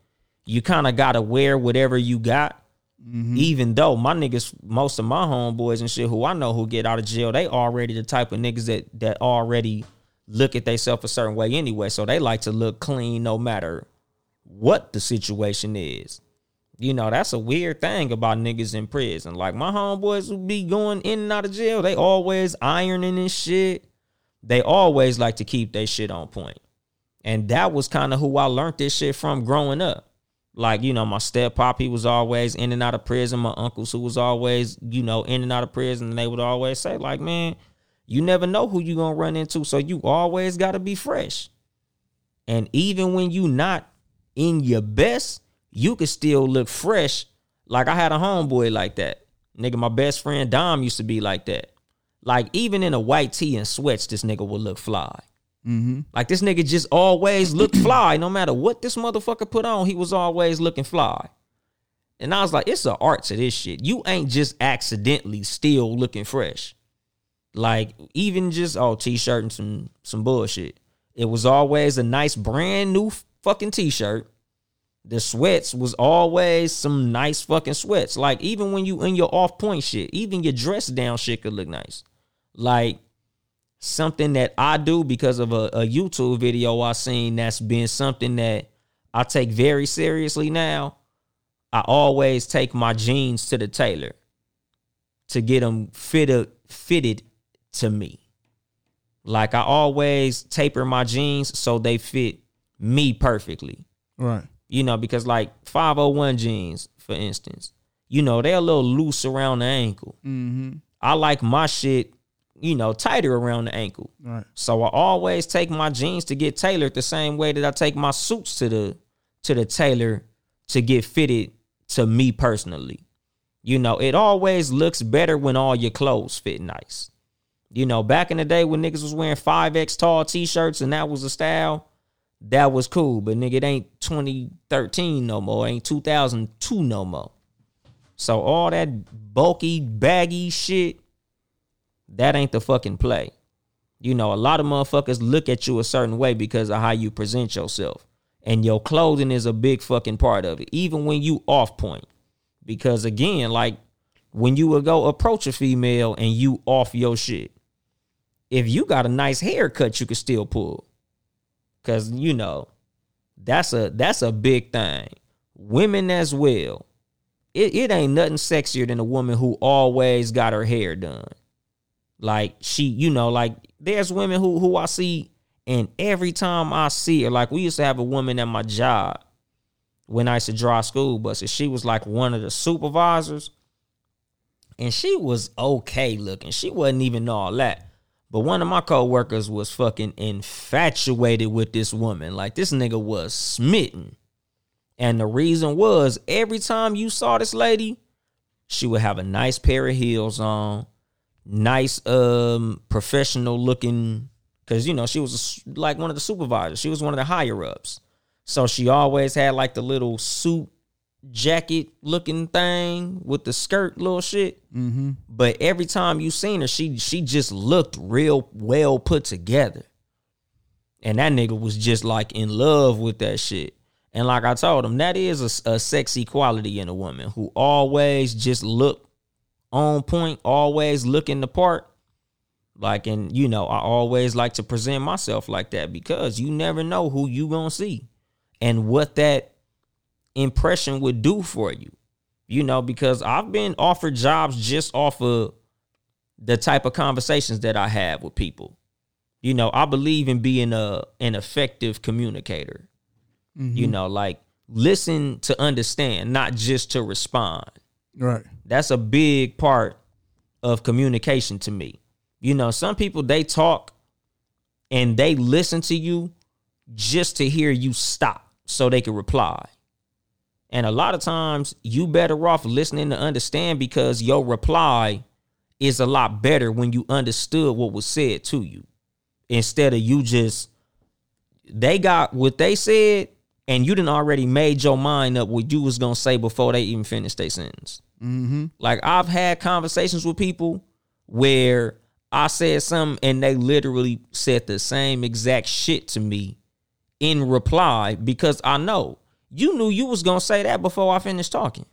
you kind of gotta wear whatever you got. Mm-hmm. Even though my niggas, most of my homeboys and shit who I know who get out of jail, they already the type of niggas that that already look at themselves a certain way anyway. So they like to look clean no matter what the situation is. You know, that's a weird thing about niggas in prison. Like my homeboys who be going in and out of jail, they always ironing and shit. They always like to keep their shit on point. And that was kind of who I learned this shit from growing up. Like, you know, my step pop, he was always in and out of prison. My uncles who was always, you know, in and out of prison, and they would always say, like, man, you never know who you gonna run into. So you always gotta be fresh. And even when you not in your best, you can still look fresh. Like I had a homeboy like that. Nigga, my best friend Dom used to be like that. Like even in a white tee and sweats, this nigga would look fly. Mm-hmm. Like this nigga just always looked fly. No matter what this motherfucker put on, he was always looking fly. And I was like, it's an art to this shit. You ain't just accidentally still looking fresh. Like even just oh t-shirt and some some bullshit. It was always a nice brand new fucking t-shirt. The sweats was always some nice fucking sweats. Like even when you in your off point shit, even your dress down shit could look nice. Like something that I do because of a, a YouTube video I seen that's been something that I take very seriously now. I always take my jeans to the tailor to get them fitted fitted to me. Like I always taper my jeans so they fit me perfectly. Right. You know, because like 501 jeans, for instance, you know, they're a little loose around the ankle. Mm-hmm. I like my shit, you know, tighter around the ankle. Right. So I always take my jeans to get tailored the same way that I take my suits to the to the tailor to get fitted to me personally. You know, it always looks better when all your clothes fit nice. You know, back in the day when niggas was wearing 5X tall t-shirts and that was a style, that was cool. But nigga, it ain't 2013 no more. It ain't 2002 no more. So all that bulky, baggy shit, that ain't the fucking play. You know, a lot of motherfuckers look at you a certain way because of how you present yourself. And your clothing is a big fucking part of it, even when you off point. Because again, like when you would go approach a female and you off your shit, if you got a nice haircut, you could still pull. Cause you know, that's a that's a big thing. Women as well. It it ain't nothing sexier than a woman who always got her hair done. Like she, you know, like there's women who who I see and every time I see her, like we used to have a woman at my job when I used to draw school buses. She was like one of the supervisors. And she was okay looking. She wasn't even all that. But one of my coworkers was fucking infatuated with this woman. Like this nigga was smitten. And the reason was every time you saw this lady, she would have a nice pair of heels on, nice um professional looking cuz you know, she was like one of the supervisors. She was one of the higher ups. So she always had like the little suit jacket looking thing with the skirt little shit. Mm-hmm. But every time you seen her, she she just looked real well put together. And that nigga was just like in love with that shit. And like I told him, that is a, a sexy quality in a woman who always just look on point, always looking the part. Like, and you know, I always like to present myself like that because you never know who you gonna see and what that impression would do for you. You know, because I've been offered jobs just off of the type of conversations that I have with people. You know, I believe in being a an effective communicator. Mm-hmm. You know, like listen to understand, not just to respond. Right. That's a big part of communication to me. You know, some people they talk and they listen to you just to hear you stop so they can reply. And a lot of times you better off listening to understand because your reply is a lot better when you understood what was said to you. Instead of you just they got what they said and you didn't already made your mind up what you was gonna say before they even finished their sentence. Mm-hmm. Like I've had conversations with people where I said something and they literally said the same exact shit to me in reply because I know you knew you was gonna say that before I finished talking.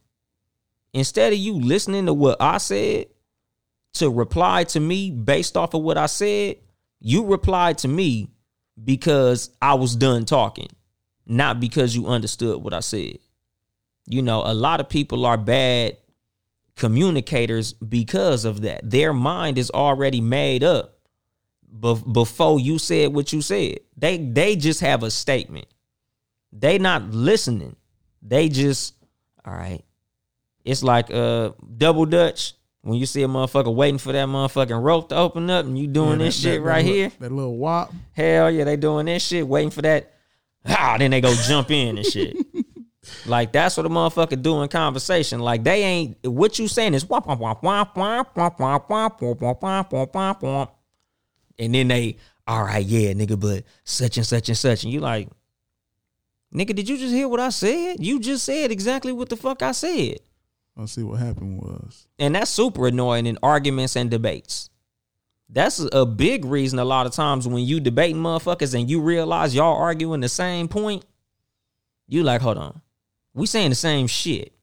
Instead of you listening to what I said to reply to me based off of what I said, you replied to me because I was done talking, not because you understood what I said. You know, a lot of people are bad communicators because of that. Their mind is already made up before you said what you said. They they just have a statement. They not listening. They just all right. It's like uh double dutch when you see a motherfucker waiting for that motherfucking rope to open up and you doing Yeah, this that- shit that- right that here. That little wop. Hell yeah, they doing this shit, waiting for that. Ah, then they go jump in and shit. Like that's what a motherfucker do in conversation. Like they ain't what you saying is womp womp womp womp womp womp womp womp womp womp womp womp womp womp. And then they, all right, yeah, nigga, but such and such and such. And you like, Nigga, did you just hear what I said? You just said exactly what the fuck I said. Let's see what happened was. And that's super annoying in arguments and debates. That's a big reason a lot of times when you debating motherfuckers and you realize y'all arguing the same point, you like, hold on. We saying the same shit.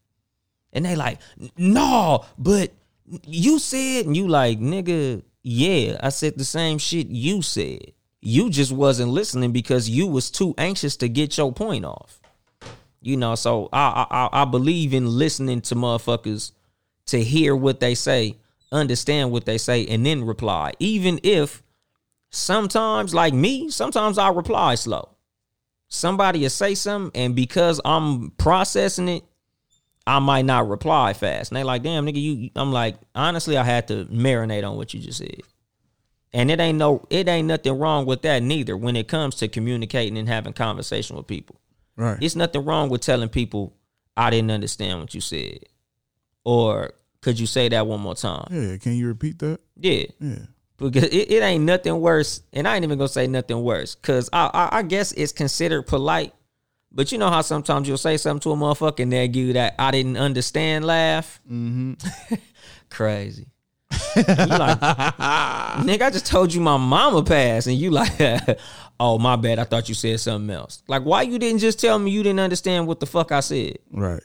And they like, no, but you said, and you like, nigga, yeah, I said the same shit you said. You just wasn't listening because you was too anxious to get your point off. You know, so I I I believe in listening to motherfuckers to hear what they say, understand what they say, and then reply. Even if sometimes, like me, sometimes I reply slow. Somebody will say something, and because I'm processing it, I might not reply fast. And they like, damn, nigga, you I'm like, honestly, I had to marinate on what you just said. And it ain't no it ain't nothing wrong with that neither when it comes to communicating and having conversation with people. Right. It's nothing wrong with telling people I didn't understand what you said. Or could you say that one more time? Yeah. Can you repeat that? Yeah. Yeah. Because it, it ain't nothing worse, and I ain't even gonna say nothing worse. Cause I, I I guess it's considered polite, but you know how sometimes you'll say something to a motherfucker and they'll give you that I didn't understand laugh. Mm-hmm. Crazy. you like, nigga, I just told you my mama passed, and you like, oh my bad, I thought you said something else. Like, why you didn't just tell me you didn't understand what the fuck I said? Right.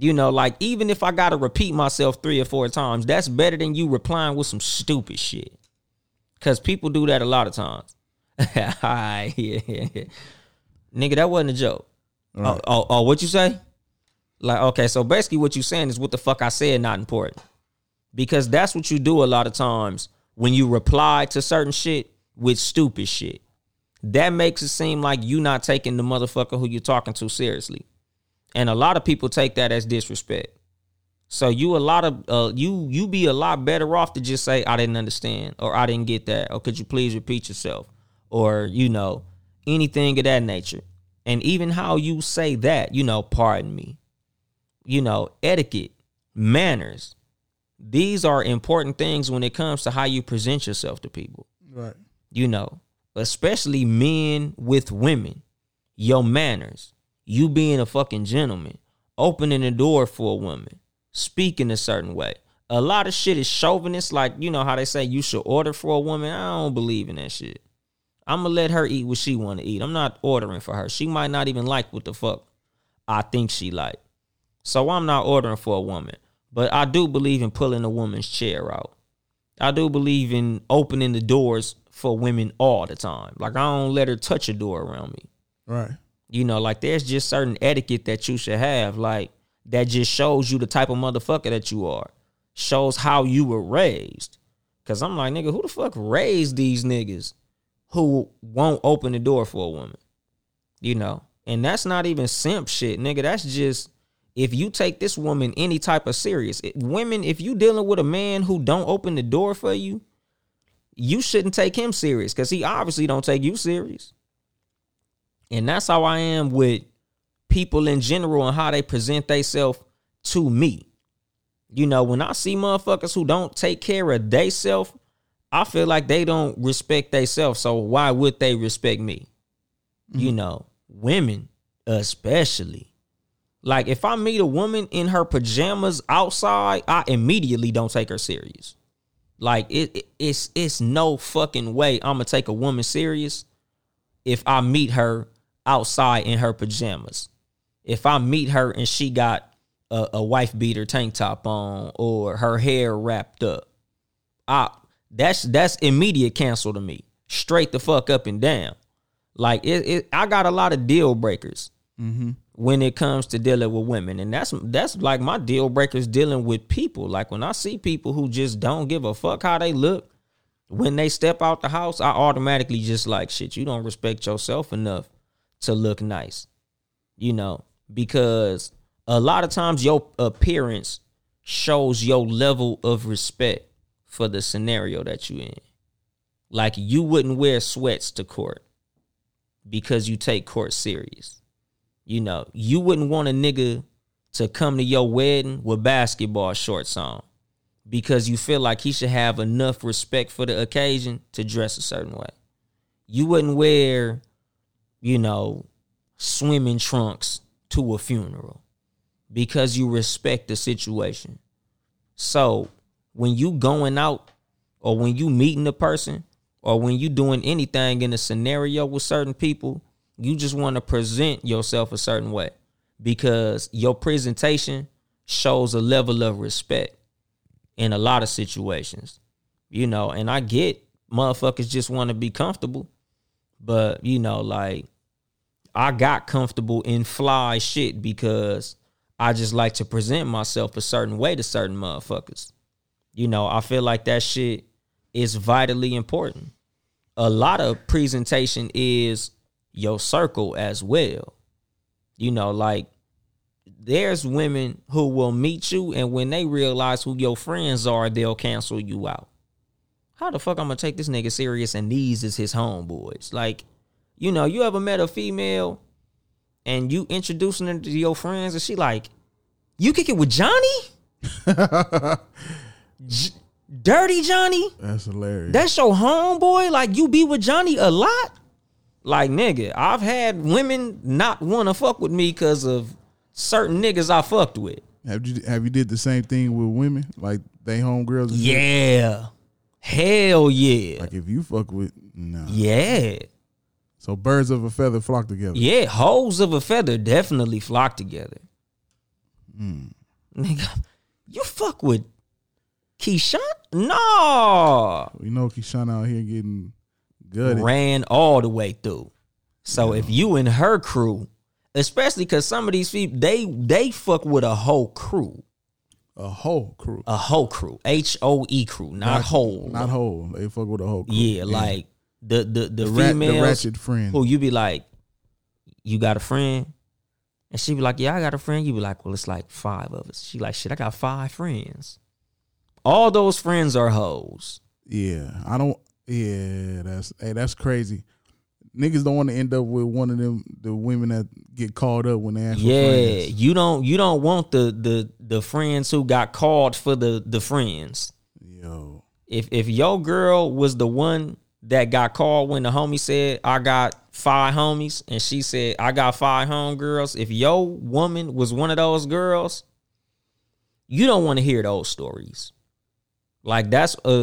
You know, like even if I gotta repeat myself three or four times, that's better than you replying with some stupid shit. Cause people do that a lot of times. Hi, yeah, yeah, yeah. Nigga, that wasn't a joke. Oh, oh, oh, what you say? Like, okay, so basically what you saying is what the fuck I said not important. Because that's what you do a lot of times when you reply to certain shit with stupid shit. That makes it seem like you not taking the motherfucker who you're talking to seriously. And a lot of people take that as disrespect. So you a lot of uh, you you be a lot better off to just say I didn't understand or I didn't get that or could you please repeat yourself or you know anything of that nature. And even how you say that, you know, pardon me. You know, etiquette, manners. These are important things when it comes to how you present yourself to people. Right. You know, especially men with women. Your manners, you being a fucking gentleman, opening the door for a woman, speaking a certain way. A lot of shit is chauvinist, like you know how they say you should order for a woman. I don't believe in that shit. I'm gonna let her eat what she want to eat. I'm not ordering for her. She might not even like what the fuck I think she like. So I'm not ordering for a woman. But I do believe in pulling a woman's chair out. I do believe in opening the doors for women all the time. Like I don't let her touch a door around me. Right. You know, like there's just certain etiquette that you should have, like that just shows you the type of motherfucker that you are. Shows how you were raised. Cause I'm like, nigga, who the fuck raised these niggas who won't open the door for a woman? You know? And that's not even simp shit, nigga. That's just if you take this woman any type of serious. It, women, if you dealing with a man who don't open the door for you, you shouldn't take him serious because he obviously don't take you serious. And that's how I am with people in general and how they present themselves to me. You know, when I see motherfuckers who don't take care of they self, I feel like they don't respect themselves. So why would they respect me? You mm-hmm. know, women especially. Like if I meet a woman in her pajamas outside, I immediately don't take her serious. Like it, it- it's it's no fucking way I'm gonna take a woman serious if I meet her outside in her pajamas. If I meet her and she got a, a wife beater tank top on or her hair wrapped up, I that's that's immediate cancel to me. Straight the fuck up and down. Like it, it I got a lot of deal breakers mm-hmm. when it comes to dealing with women. And that's that's like my deal breakers dealing with people. Like when I see people who just don't give a fuck how they look when they step out the house, I automatically just like shit, you don't respect yourself enough to look nice. You know, because a lot of times your appearance shows your level of respect for the scenario that you're in. Like you wouldn't wear sweats to court because you take court serious. You know, you wouldn't want a nigga to come to your wedding with basketball shorts on because you feel like he should have enough respect for the occasion to dress a certain way. You wouldn't wear, you know, swimming trunks to a funeral because you respect the situation. So when you going out or when you meeting a person or when you doing anything in a scenario with certain people, you just want to present yourself a certain way because your presentation shows a level of respect in a lot of situations. You know, and I get motherfuckers just want to be comfortable, but you know, like I got comfortable in fly shit because I just like to present myself a certain way to certain motherfuckers. You know, I feel like that shit is vitally important. A lot of presentation is your circle as well. You know, like there's women who will meet you and when they realize who your friends are, they'll cancel you out. How the fuck I'm gonna take this nigga serious and these is his homeboys? Like, you know, you ever met a female and you introducing her to your friends and she like, you kick it with Johnny? J- Dirty Johnny? That's hilarious. That's your homeboy? Like you be with Johnny a lot? Like nigga, I've had women not want to fuck with me because of certain niggas I fucked with. have you have you did the same thing with women like they homegirls? Yeah. shit? Yeah. Hell yeah. Like if you fuck with no. Yeah. So birds of a feather flock together. Yeah. Hoes of a feather definitely flock together. Hmm. Nigga, you fuck with Keyshawn? No. We know Keyshawn out here getting good. Ran all the way through. So if you and her crew, especially because some of these people, they they fuck with a whole crew. A whole crew. A whole crew. H O E crew, not, whole. Not whole. They fuck with a whole crew. Yeah, like the the the, The rat- the ratchet friend. who you be like, you got a friend, and she be like, yeah, I got a friend. You be like, well, it's like five of us. She like, shit, I got five friends. All those friends are hoes. Yeah, I don't. Yeah, that's hey, that's crazy. Niggas don't want to end up with one of them the women that get called up when they ask for Yeah, friends. you don't you don't want the the the friends who got called for the the friends. Yo, If if your girl was the one that got called when the homie said I got five homies and she said I got five homegirls, if your woman was one of those girls, you don't want to hear those stories. Like that's a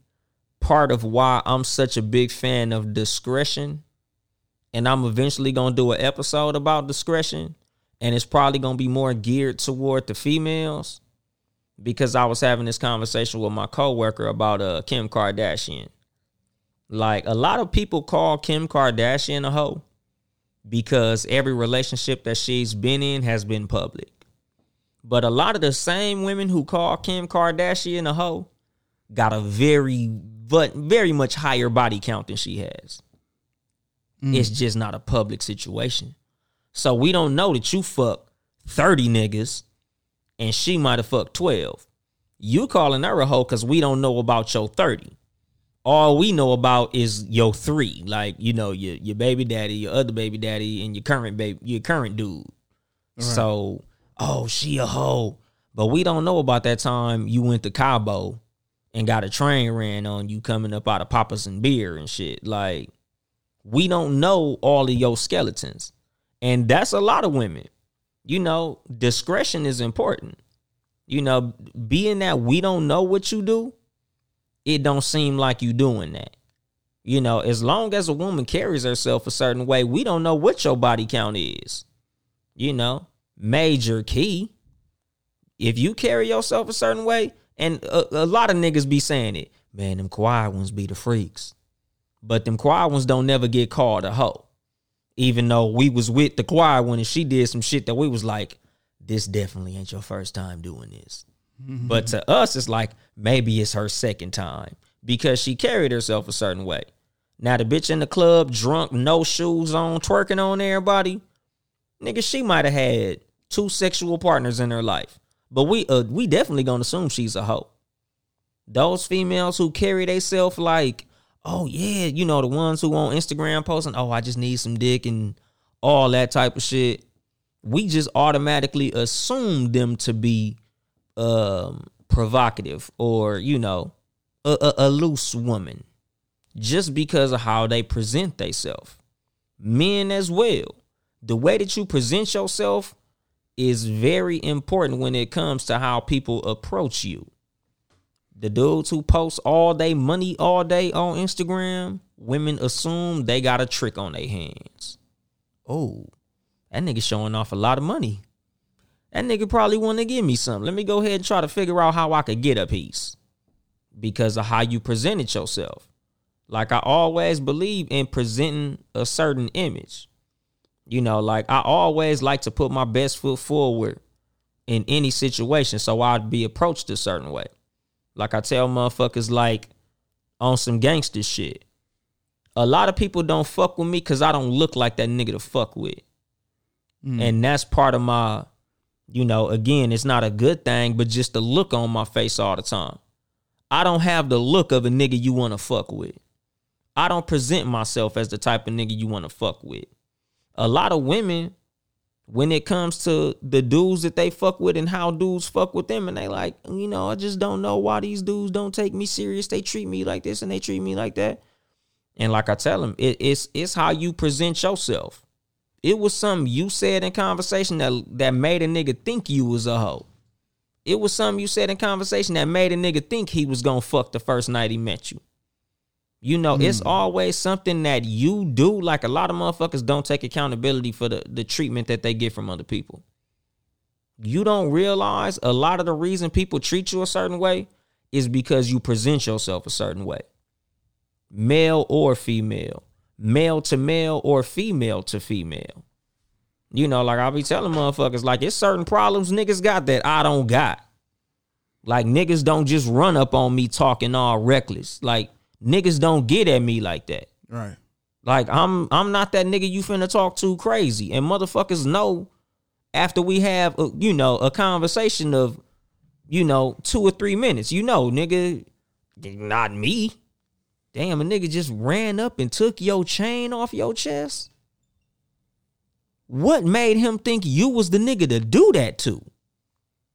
part of why I'm such a big fan of discretion. And I'm eventually gonna do an episode about discretion. And it's probably gonna be more geared toward the females. Because I was having this conversation with my coworker about uh Kim Kardashian. Like a lot of people call Kim Kardashian a hoe because every relationship that she's been in has been public. But a lot of the same women who call Kim Kardashian a hoe got a very but very much higher body count than she has. Mm. It's just not a public situation. So we don't know that you fuck 30 niggas and she might have fucked 12. You calling her a hoe because we don't know about your 30. All we know about is your three. Like, you know, your your baby daddy, your other baby daddy, and your current baby, your current dude. So, oh, she a hoe. But we don't know about that time you went to Cabo and got a train ran on you coming up out of Papas and Beer and shit. Like, we don't know all of your skeletons. And that's a lot of women. You know, discretion is important. You know, being that we don't know what you do, it don't seem like you doing that. You know, as long as a woman carries herself a certain way, we don't know what your body count is. You know, major key. if you carry yourself a certain way, and a, a lot of niggas be saying it, man, them quiet ones be the freaks. But them quiet ones don't never get called a hoe. Even though we was with the quiet one and she did some shit that we was like, this definitely ain't your first time doing this. Mm-hmm. But to us, it's like maybe it's her second time because she carried herself a certain way. Now the bitch in the club, drunk, no shoes on, twerking on everybody, nigga, she might have had two sexual partners in her life. But we uh, we definitely gonna assume she's a hoe. Those females who carry theyself like, oh yeah, you know, the ones who on Instagram posting, oh, I just need some dick and all that type of shit. We just automatically assume them to be um provocative or, you know, a, a, a loose woman. Just because of how they present themselves. Men as well. The way that you present yourself is very important when it comes to how people approach you. The dudes who post all day money all day on Instagram, women assume they got a trick on their hands. Oh, that nigga showing off a lot of money. That nigga probably want to give me something. Let me go ahead and try to figure out how I could get a piece because of how you presented yourself. Like I always believe in presenting a certain image. You know, like I always like to put my best foot forward in any situation. So I'd be approached a certain way. Like I tell motherfuckers like on some gangster shit. A lot of people don't fuck with me because I don't look like that nigga to fuck with. Hmm. And that's part of my, you know, again, it's not a good thing, but just the look on my face all the time. I don't have the look of a nigga you want to fuck with. I don't present myself as the type of nigga you want to fuck with. A lot of women, when it comes to the dudes that they fuck with and how dudes fuck with them, and they like, you know, I just don't know why these dudes don't take me serious. They treat me like this and they treat me like that. And like I tell them, it, it's it's how you present yourself. It was something you said in conversation that that made a nigga think you was a hoe. It was something you said in conversation that made a nigga think he was gonna fuck the first night he met you. You know, it's hmm. always something that you do. Like a lot of motherfuckers don't take accountability for the, the treatment that they get from other people. You don't realize a lot of the reason people treat you a certain way is because you present yourself a certain way. Male or female, male to male or female to female. You know, like I'll be telling motherfuckers, like it's certain problems niggas got that I don't got. Like niggas don't just run up on me talking all reckless. Like niggas don't get at me like that. Right. Like I'm I'm not that nigga you finna talk to crazy. And motherfuckers know after we have a, you know a conversation of you know 2 or 3 minutes. You know, nigga not me. Damn, a nigga just ran up and took your chain off your chest. What made him think you was the nigga to do that to?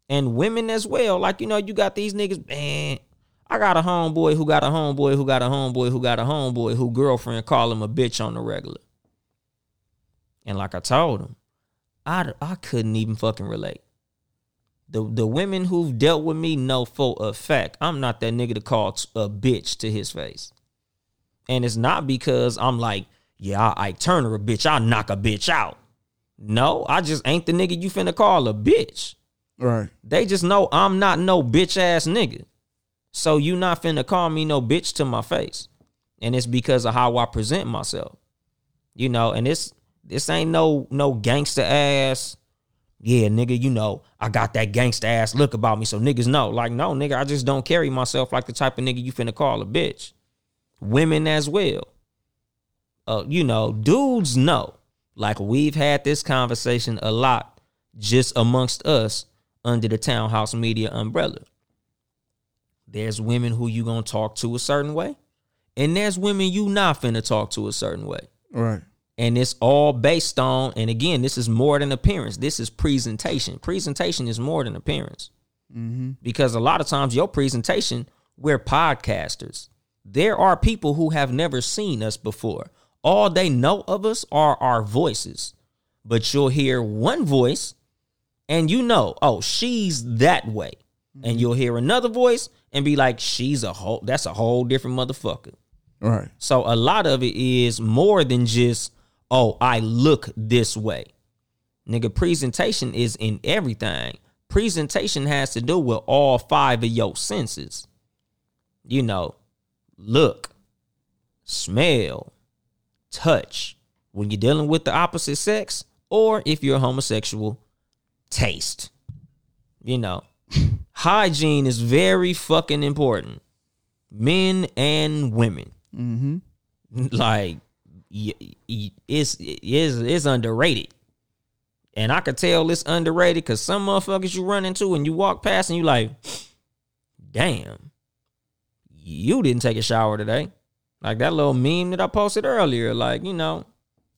And women as well. Like, you know, you got these niggas, man. I got a homeboy who got a homeboy who got a homeboy who got a homeboy who girlfriend call him a bitch on the regular. And like I told him, I, I couldn't even fucking relate. The the women who've dealt with me know for a fact I'm not that nigga to call a bitch to his face. And it's not because I'm like, yeah, I, I turn her a bitch, I'll knock a bitch out. No, I just ain't the nigga you finna call a bitch. Right. They just know I'm not no bitch ass nigga. So you not finna call me no bitch to my face. And it's because of how I present myself. You know, and this this ain't no no gangster ass. Yeah, nigga, you know, I got that gangster ass look about me. So niggas know. Like, no, nigga, I just don't carry myself like the type of nigga you finna call a bitch. Women as well. Uh, you know, dudes know. Like we've had this conversation a lot just amongst us under the townhouse media umbrella. There's women who you gonna talk to a certain way, and there's women you not finna talk to a certain way. Right. And it's all based on, and again, this is more than appearance. This is presentation. Presentation is more than appearance. Mm-hmm. Because a lot of times your presentation, we're podcasters. There are people who have never seen us before. All they know of us are our voices. But you'll hear one voice and you know, oh, she's that way. And you'll hear another voice and be like, she's a whole that's a whole different motherfucker. Right. So a lot of it is more than just, oh, I look this way. Nigga, presentation is in everything. presentation has to do with all five of your senses. You know, look, smell, touch. When you're dealing with the opposite sex, or if you're homosexual, taste. You know, hygiene is very fucking important. Men and women. Mm-hmm. Like, it's, it's, it's underrated. And I could tell it's underrated because some motherfuckers you run into and you walk past and you like, damn, you didn't take a shower today. Like that little meme that I posted earlier. Like, you know,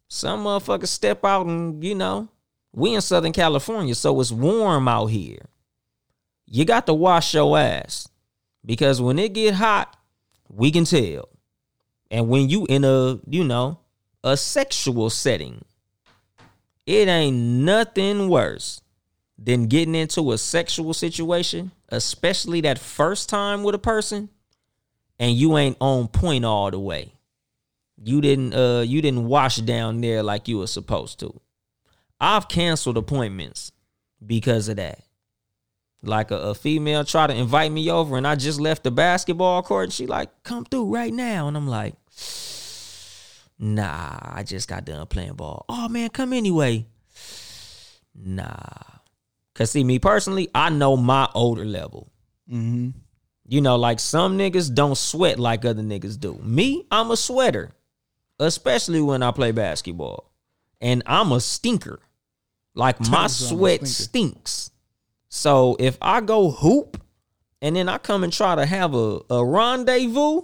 some motherfuckers step out and, you know, we in Southern California, so it's warm out here. You got to wash your ass. Because when it get hot, we can tell. And when you in a, you know, a sexual setting, it ain't nothing worse than getting into a sexual situation, especially that first time with a person, and you ain't on point all the way. You didn't uh you didn't wash down there like you were supposed to. I've canceled appointments because of that. Like a, a female try to invite me over and I just left the basketball court and she like, come through right now. And I'm like, nah, I just got done playing ball. Oh man, come anyway. Nah. Cause see, me personally, I know my older level. Mm-hmm. You know, like some niggas don't sweat like other niggas do. Me, I'm a sweater, especially when I play basketball. And I'm a stinker. Like my I'm a sweat stinks. So if I go hoop and then I come and try to have a, a rendezvous,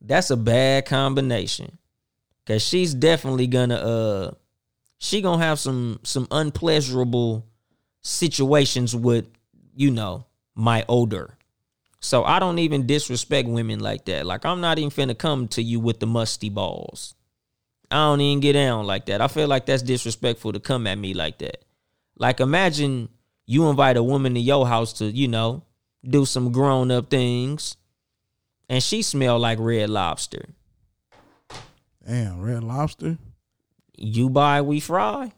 that's a bad combination. Cause she's definitely gonna uh she gonna have some some unpleasurable situations with, you know, my odor. So I don't even disrespect women like that. Like I'm not even finna come to you with the musty balls. I don't even get down like that. I feel like that's disrespectful to come at me like that. Like imagine you invite a woman to your house to, you know, do some grown up things, and she smell like red lobster. Damn, Red Lobster. You buy, we fry.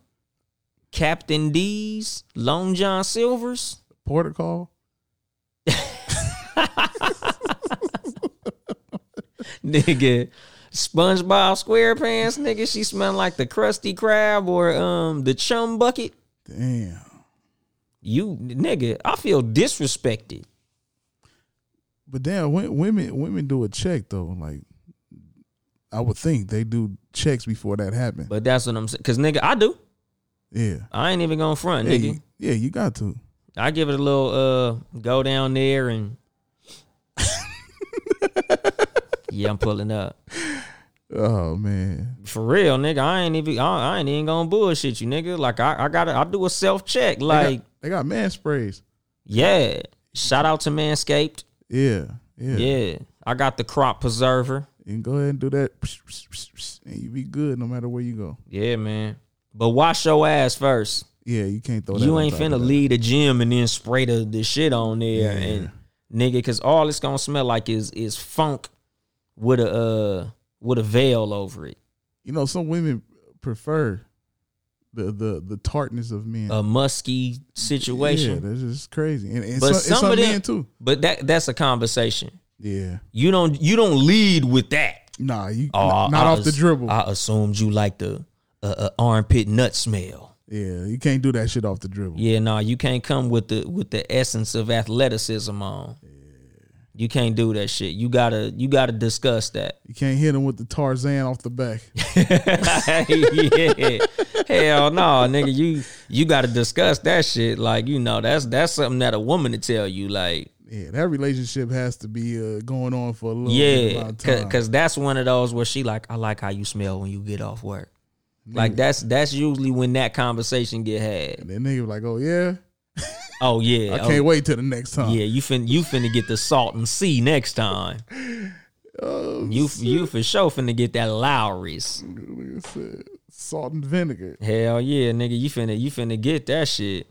Captain D's, Long John Silver's. Protocol. nigga. SpongeBob SquarePants, nigga. She smell like the Krusty Krab or um the Chum Bucket. Damn. You nigga, I feel disrespected. But damn, women women do a check though. Like I would think they do checks before that happen. But that's what I'm saying. Cause nigga, I do. yeah. I ain't even gonna front, Yeah, nigga. you, yeah, you got to. I give it a little uh go down there and Yeah, I'm pulling up. Oh man. For real, nigga. I ain't even I, I ain't even gonna bullshit you, nigga. Like I, I gotta I do a self check. Like, they got man sprays. yeah. Shout out to Manscaped. Yeah. Yeah. Yeah. I got the crop preserver. And go ahead and do that and you be good no matter where you go. Yeah, man. But wash your ass first. Yeah, you can't throw that. You ain't finna leave the gym and then spray the, the shit on there Yeah. and nigga, cause all it's gonna smell like is is funk with a uh with a veil over it. You know, some women prefer the the the tartness of men. A musky situation. Yeah, that's just crazy. And, and but some, some, some of them too. But that that's a conversation. Yeah. You don't you don't lead with that. Nah, you Oh, not I off the dribble. I assumed you like the uh, uh, armpit nut smell. yeah, you can't do that shit off the dribble. Yeah, no, you can't come with the with the essence of athleticism on. You can't do that shit. You gotta you gotta discuss that. You can't hit him with the Tarzan off the back. yeah. Hell no, nigga. You you gotta discuss that shit. Like, you know, that's that's something that a woman to tell you. Like, Yeah, that relationship has to be uh, going on for a little yeah. of Cause, time. 'cause that's one of those where she like, I like how you smell when you get off work. Like that's that's usually when that conversation get had. and then nigga was like, oh yeah, Oh yeah. I oh, can't wait till the next time. Yeah, you fin you finna get the salt and sea next time. Oh, You you for sure finna get that Lawry's. Salt and vinegar. Hell yeah, nigga, you finna you finna get that shit.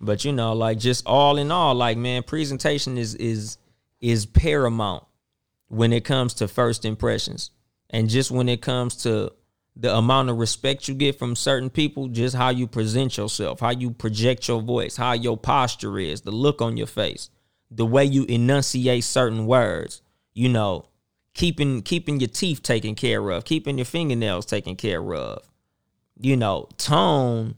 But you know, like just all in all, like man, presentation is is is paramount when it comes to first impressions. And just when it comes to the amount of respect you get from certain people, just how you present yourself, how you project your voice, how your posture is, the look on your face, the way you enunciate certain words, you know, keeping keeping your teeth taken care of, keeping your fingernails taken care of. You know, tone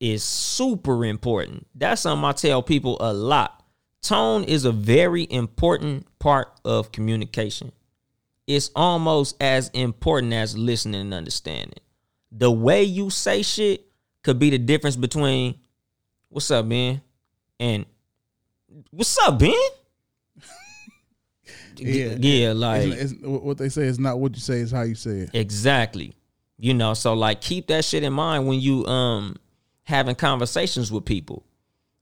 is super important. That's something I tell people a lot. Tone is a very important part of communication. It's almost as important as listening and understanding. The way you say shit could be the difference between what's up, man? And what's up, Ben? Yeah, yeah, like It's, it's, what they say is not what you say; it's how you say it. Exactly. You know, so like keep that shit in mind when you um having conversations with people.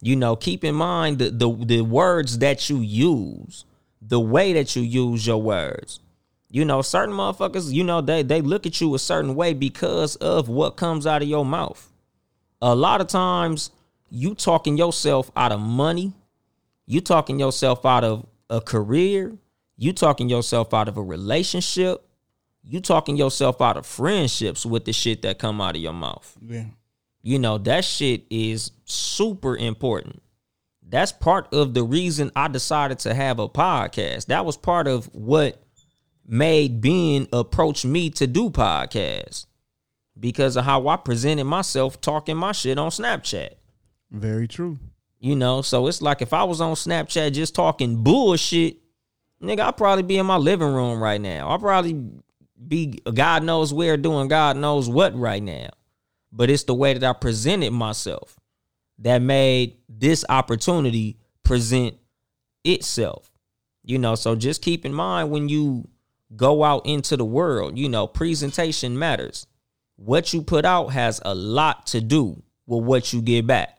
You know, keep in mind the the, the words that you use, the way that you use your words. You know, certain motherfuckers, you know, they they look at you a certain way because of what comes out of your mouth. A lot of times you talking yourself out of money, you talking yourself out of a career, you talking yourself out of a relationship, you talking yourself out of friendships with the shit that come out of your mouth. Yeah, You know, that shit is super important. That's part of the reason I decided to have a podcast. That was part of what made Ben approach me to do podcasts because of how I presented myself talking my shit on Snapchat. very true. You know, so it's like if I was on Snapchat just talking bullshit, nigga, I'd probably be in my living room right now. I'd probably be God knows where doing God knows what right now. But it's the way that I presented myself that made this opportunity present itself. You know, so just keep in mind when you go out into the world, you know, presentation matters. What you put out has a lot to do with what you get back.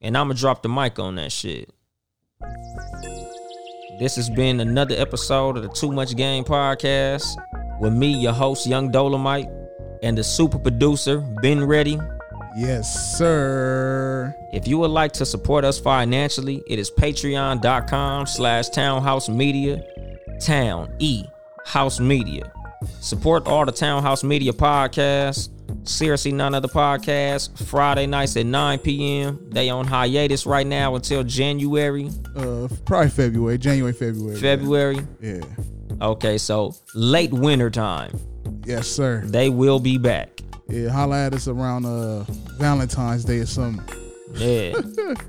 And I'm gonna drop the mic on that shit. This has been another episode of the Too Much Game podcast with me, your host, Yung Dolemite, and the super producer, Ben Ready. Yes, sir. If you would like to support us financially, it is patreon.com slash townhouse media. Town E House Media. Support all the Townhouse Media podcasts. Seriously, none other podcasts. Friday nights at 9 p.m. They on hiatus right now until January, Uh, probably February, January, February. February. Yeah. Okay, so late winter time. Yes, sir. They will be back. Yeah, holla at us around uh Valentine's Day or something. Yeah.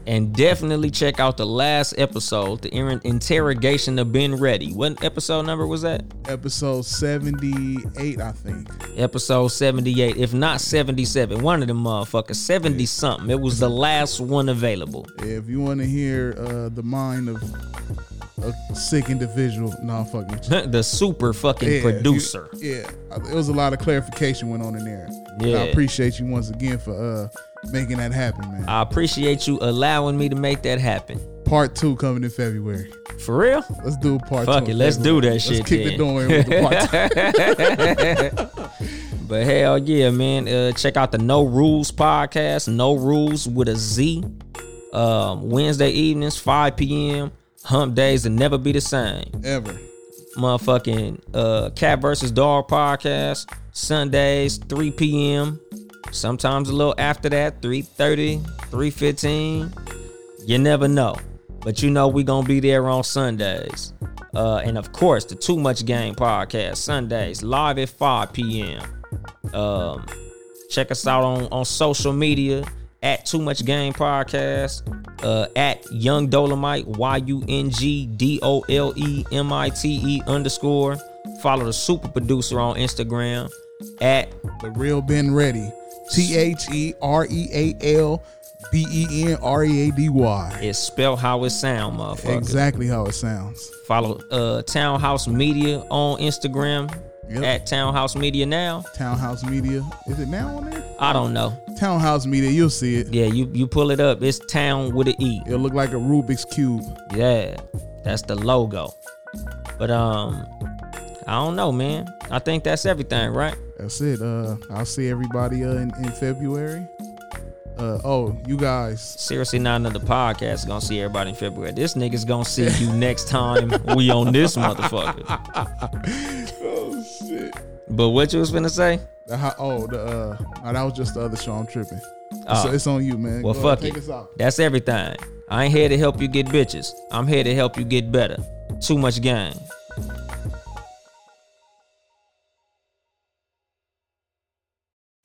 and definitely check out the last episode, the in- interrogation of Ben Ready. What episode number was that? Episode seventy eight, I think. Episode 78, if not 77. One of them motherfuckers, 70 something. It was the last one available. Yeah, if you want to hear uh the mind of a sick individual, no, I'm fucking. the super fucking Yeah, if you- producer. yeah, it was a lot of clarification went on in there. Yeah. I appreciate you once again for uh making that happen, man. I appreciate you allowing me to make that happen. part two coming in February. For real? Let's do part Fuck two. in it, let's do February. that shit Let's kick then. the door in with the part two. But hell yeah, man. Uh, check out the No Rules podcast. No Rules with a Z. Um, Wednesday evenings, 5 p.m. Hump days will never be the same. Ever. Motherfucking uh, Cat versus Dog podcast. Sundays, 3 p.m. Sometimes a little after that, 3.30, 3.15. You never know. But you know we gonna be there on Sundays. Uh, and of course, the Too Much Game podcast, Sundays, live at 5 p.m. Um, check us out on, on social media at Too Much Game Podcast, uh, at Yung Dolemite, Y U N G D O L E M I T E underscore. Follow the super producer on Instagram at The real Ben Ready. T H E R E A L B E N R E A D Y. it's spell how it sound, motherfucker. Exactly how it sounds. Follow uh Townhouse Media on Instagram Yep. at Townhouse Media now. Townhouse Media. Is it now on there? I don't know. Townhouse Media. You'll see it. Yeah, you you pull it up. It's Town with an E. It'll look like a Rubik's Cube. Yeah, that's the logo. But um, I don't know, man. I think that's everything, right? That's it. Uh, I'll see everybody uh, in, in February. Uh, oh, you guys. Seriously, not another podcast gonna see everybody in February. This nigga's gonna see you next time we on this motherfucker. Oh shit. But what you was gonna say? The oh, the uh, that was just the other show. I'm tripping. Oh. It's, it's on you, man. Well, Go ahead, fuck take it. That's everything. I ain't here to help you get bitches. I'm here to help you get better. Too much game.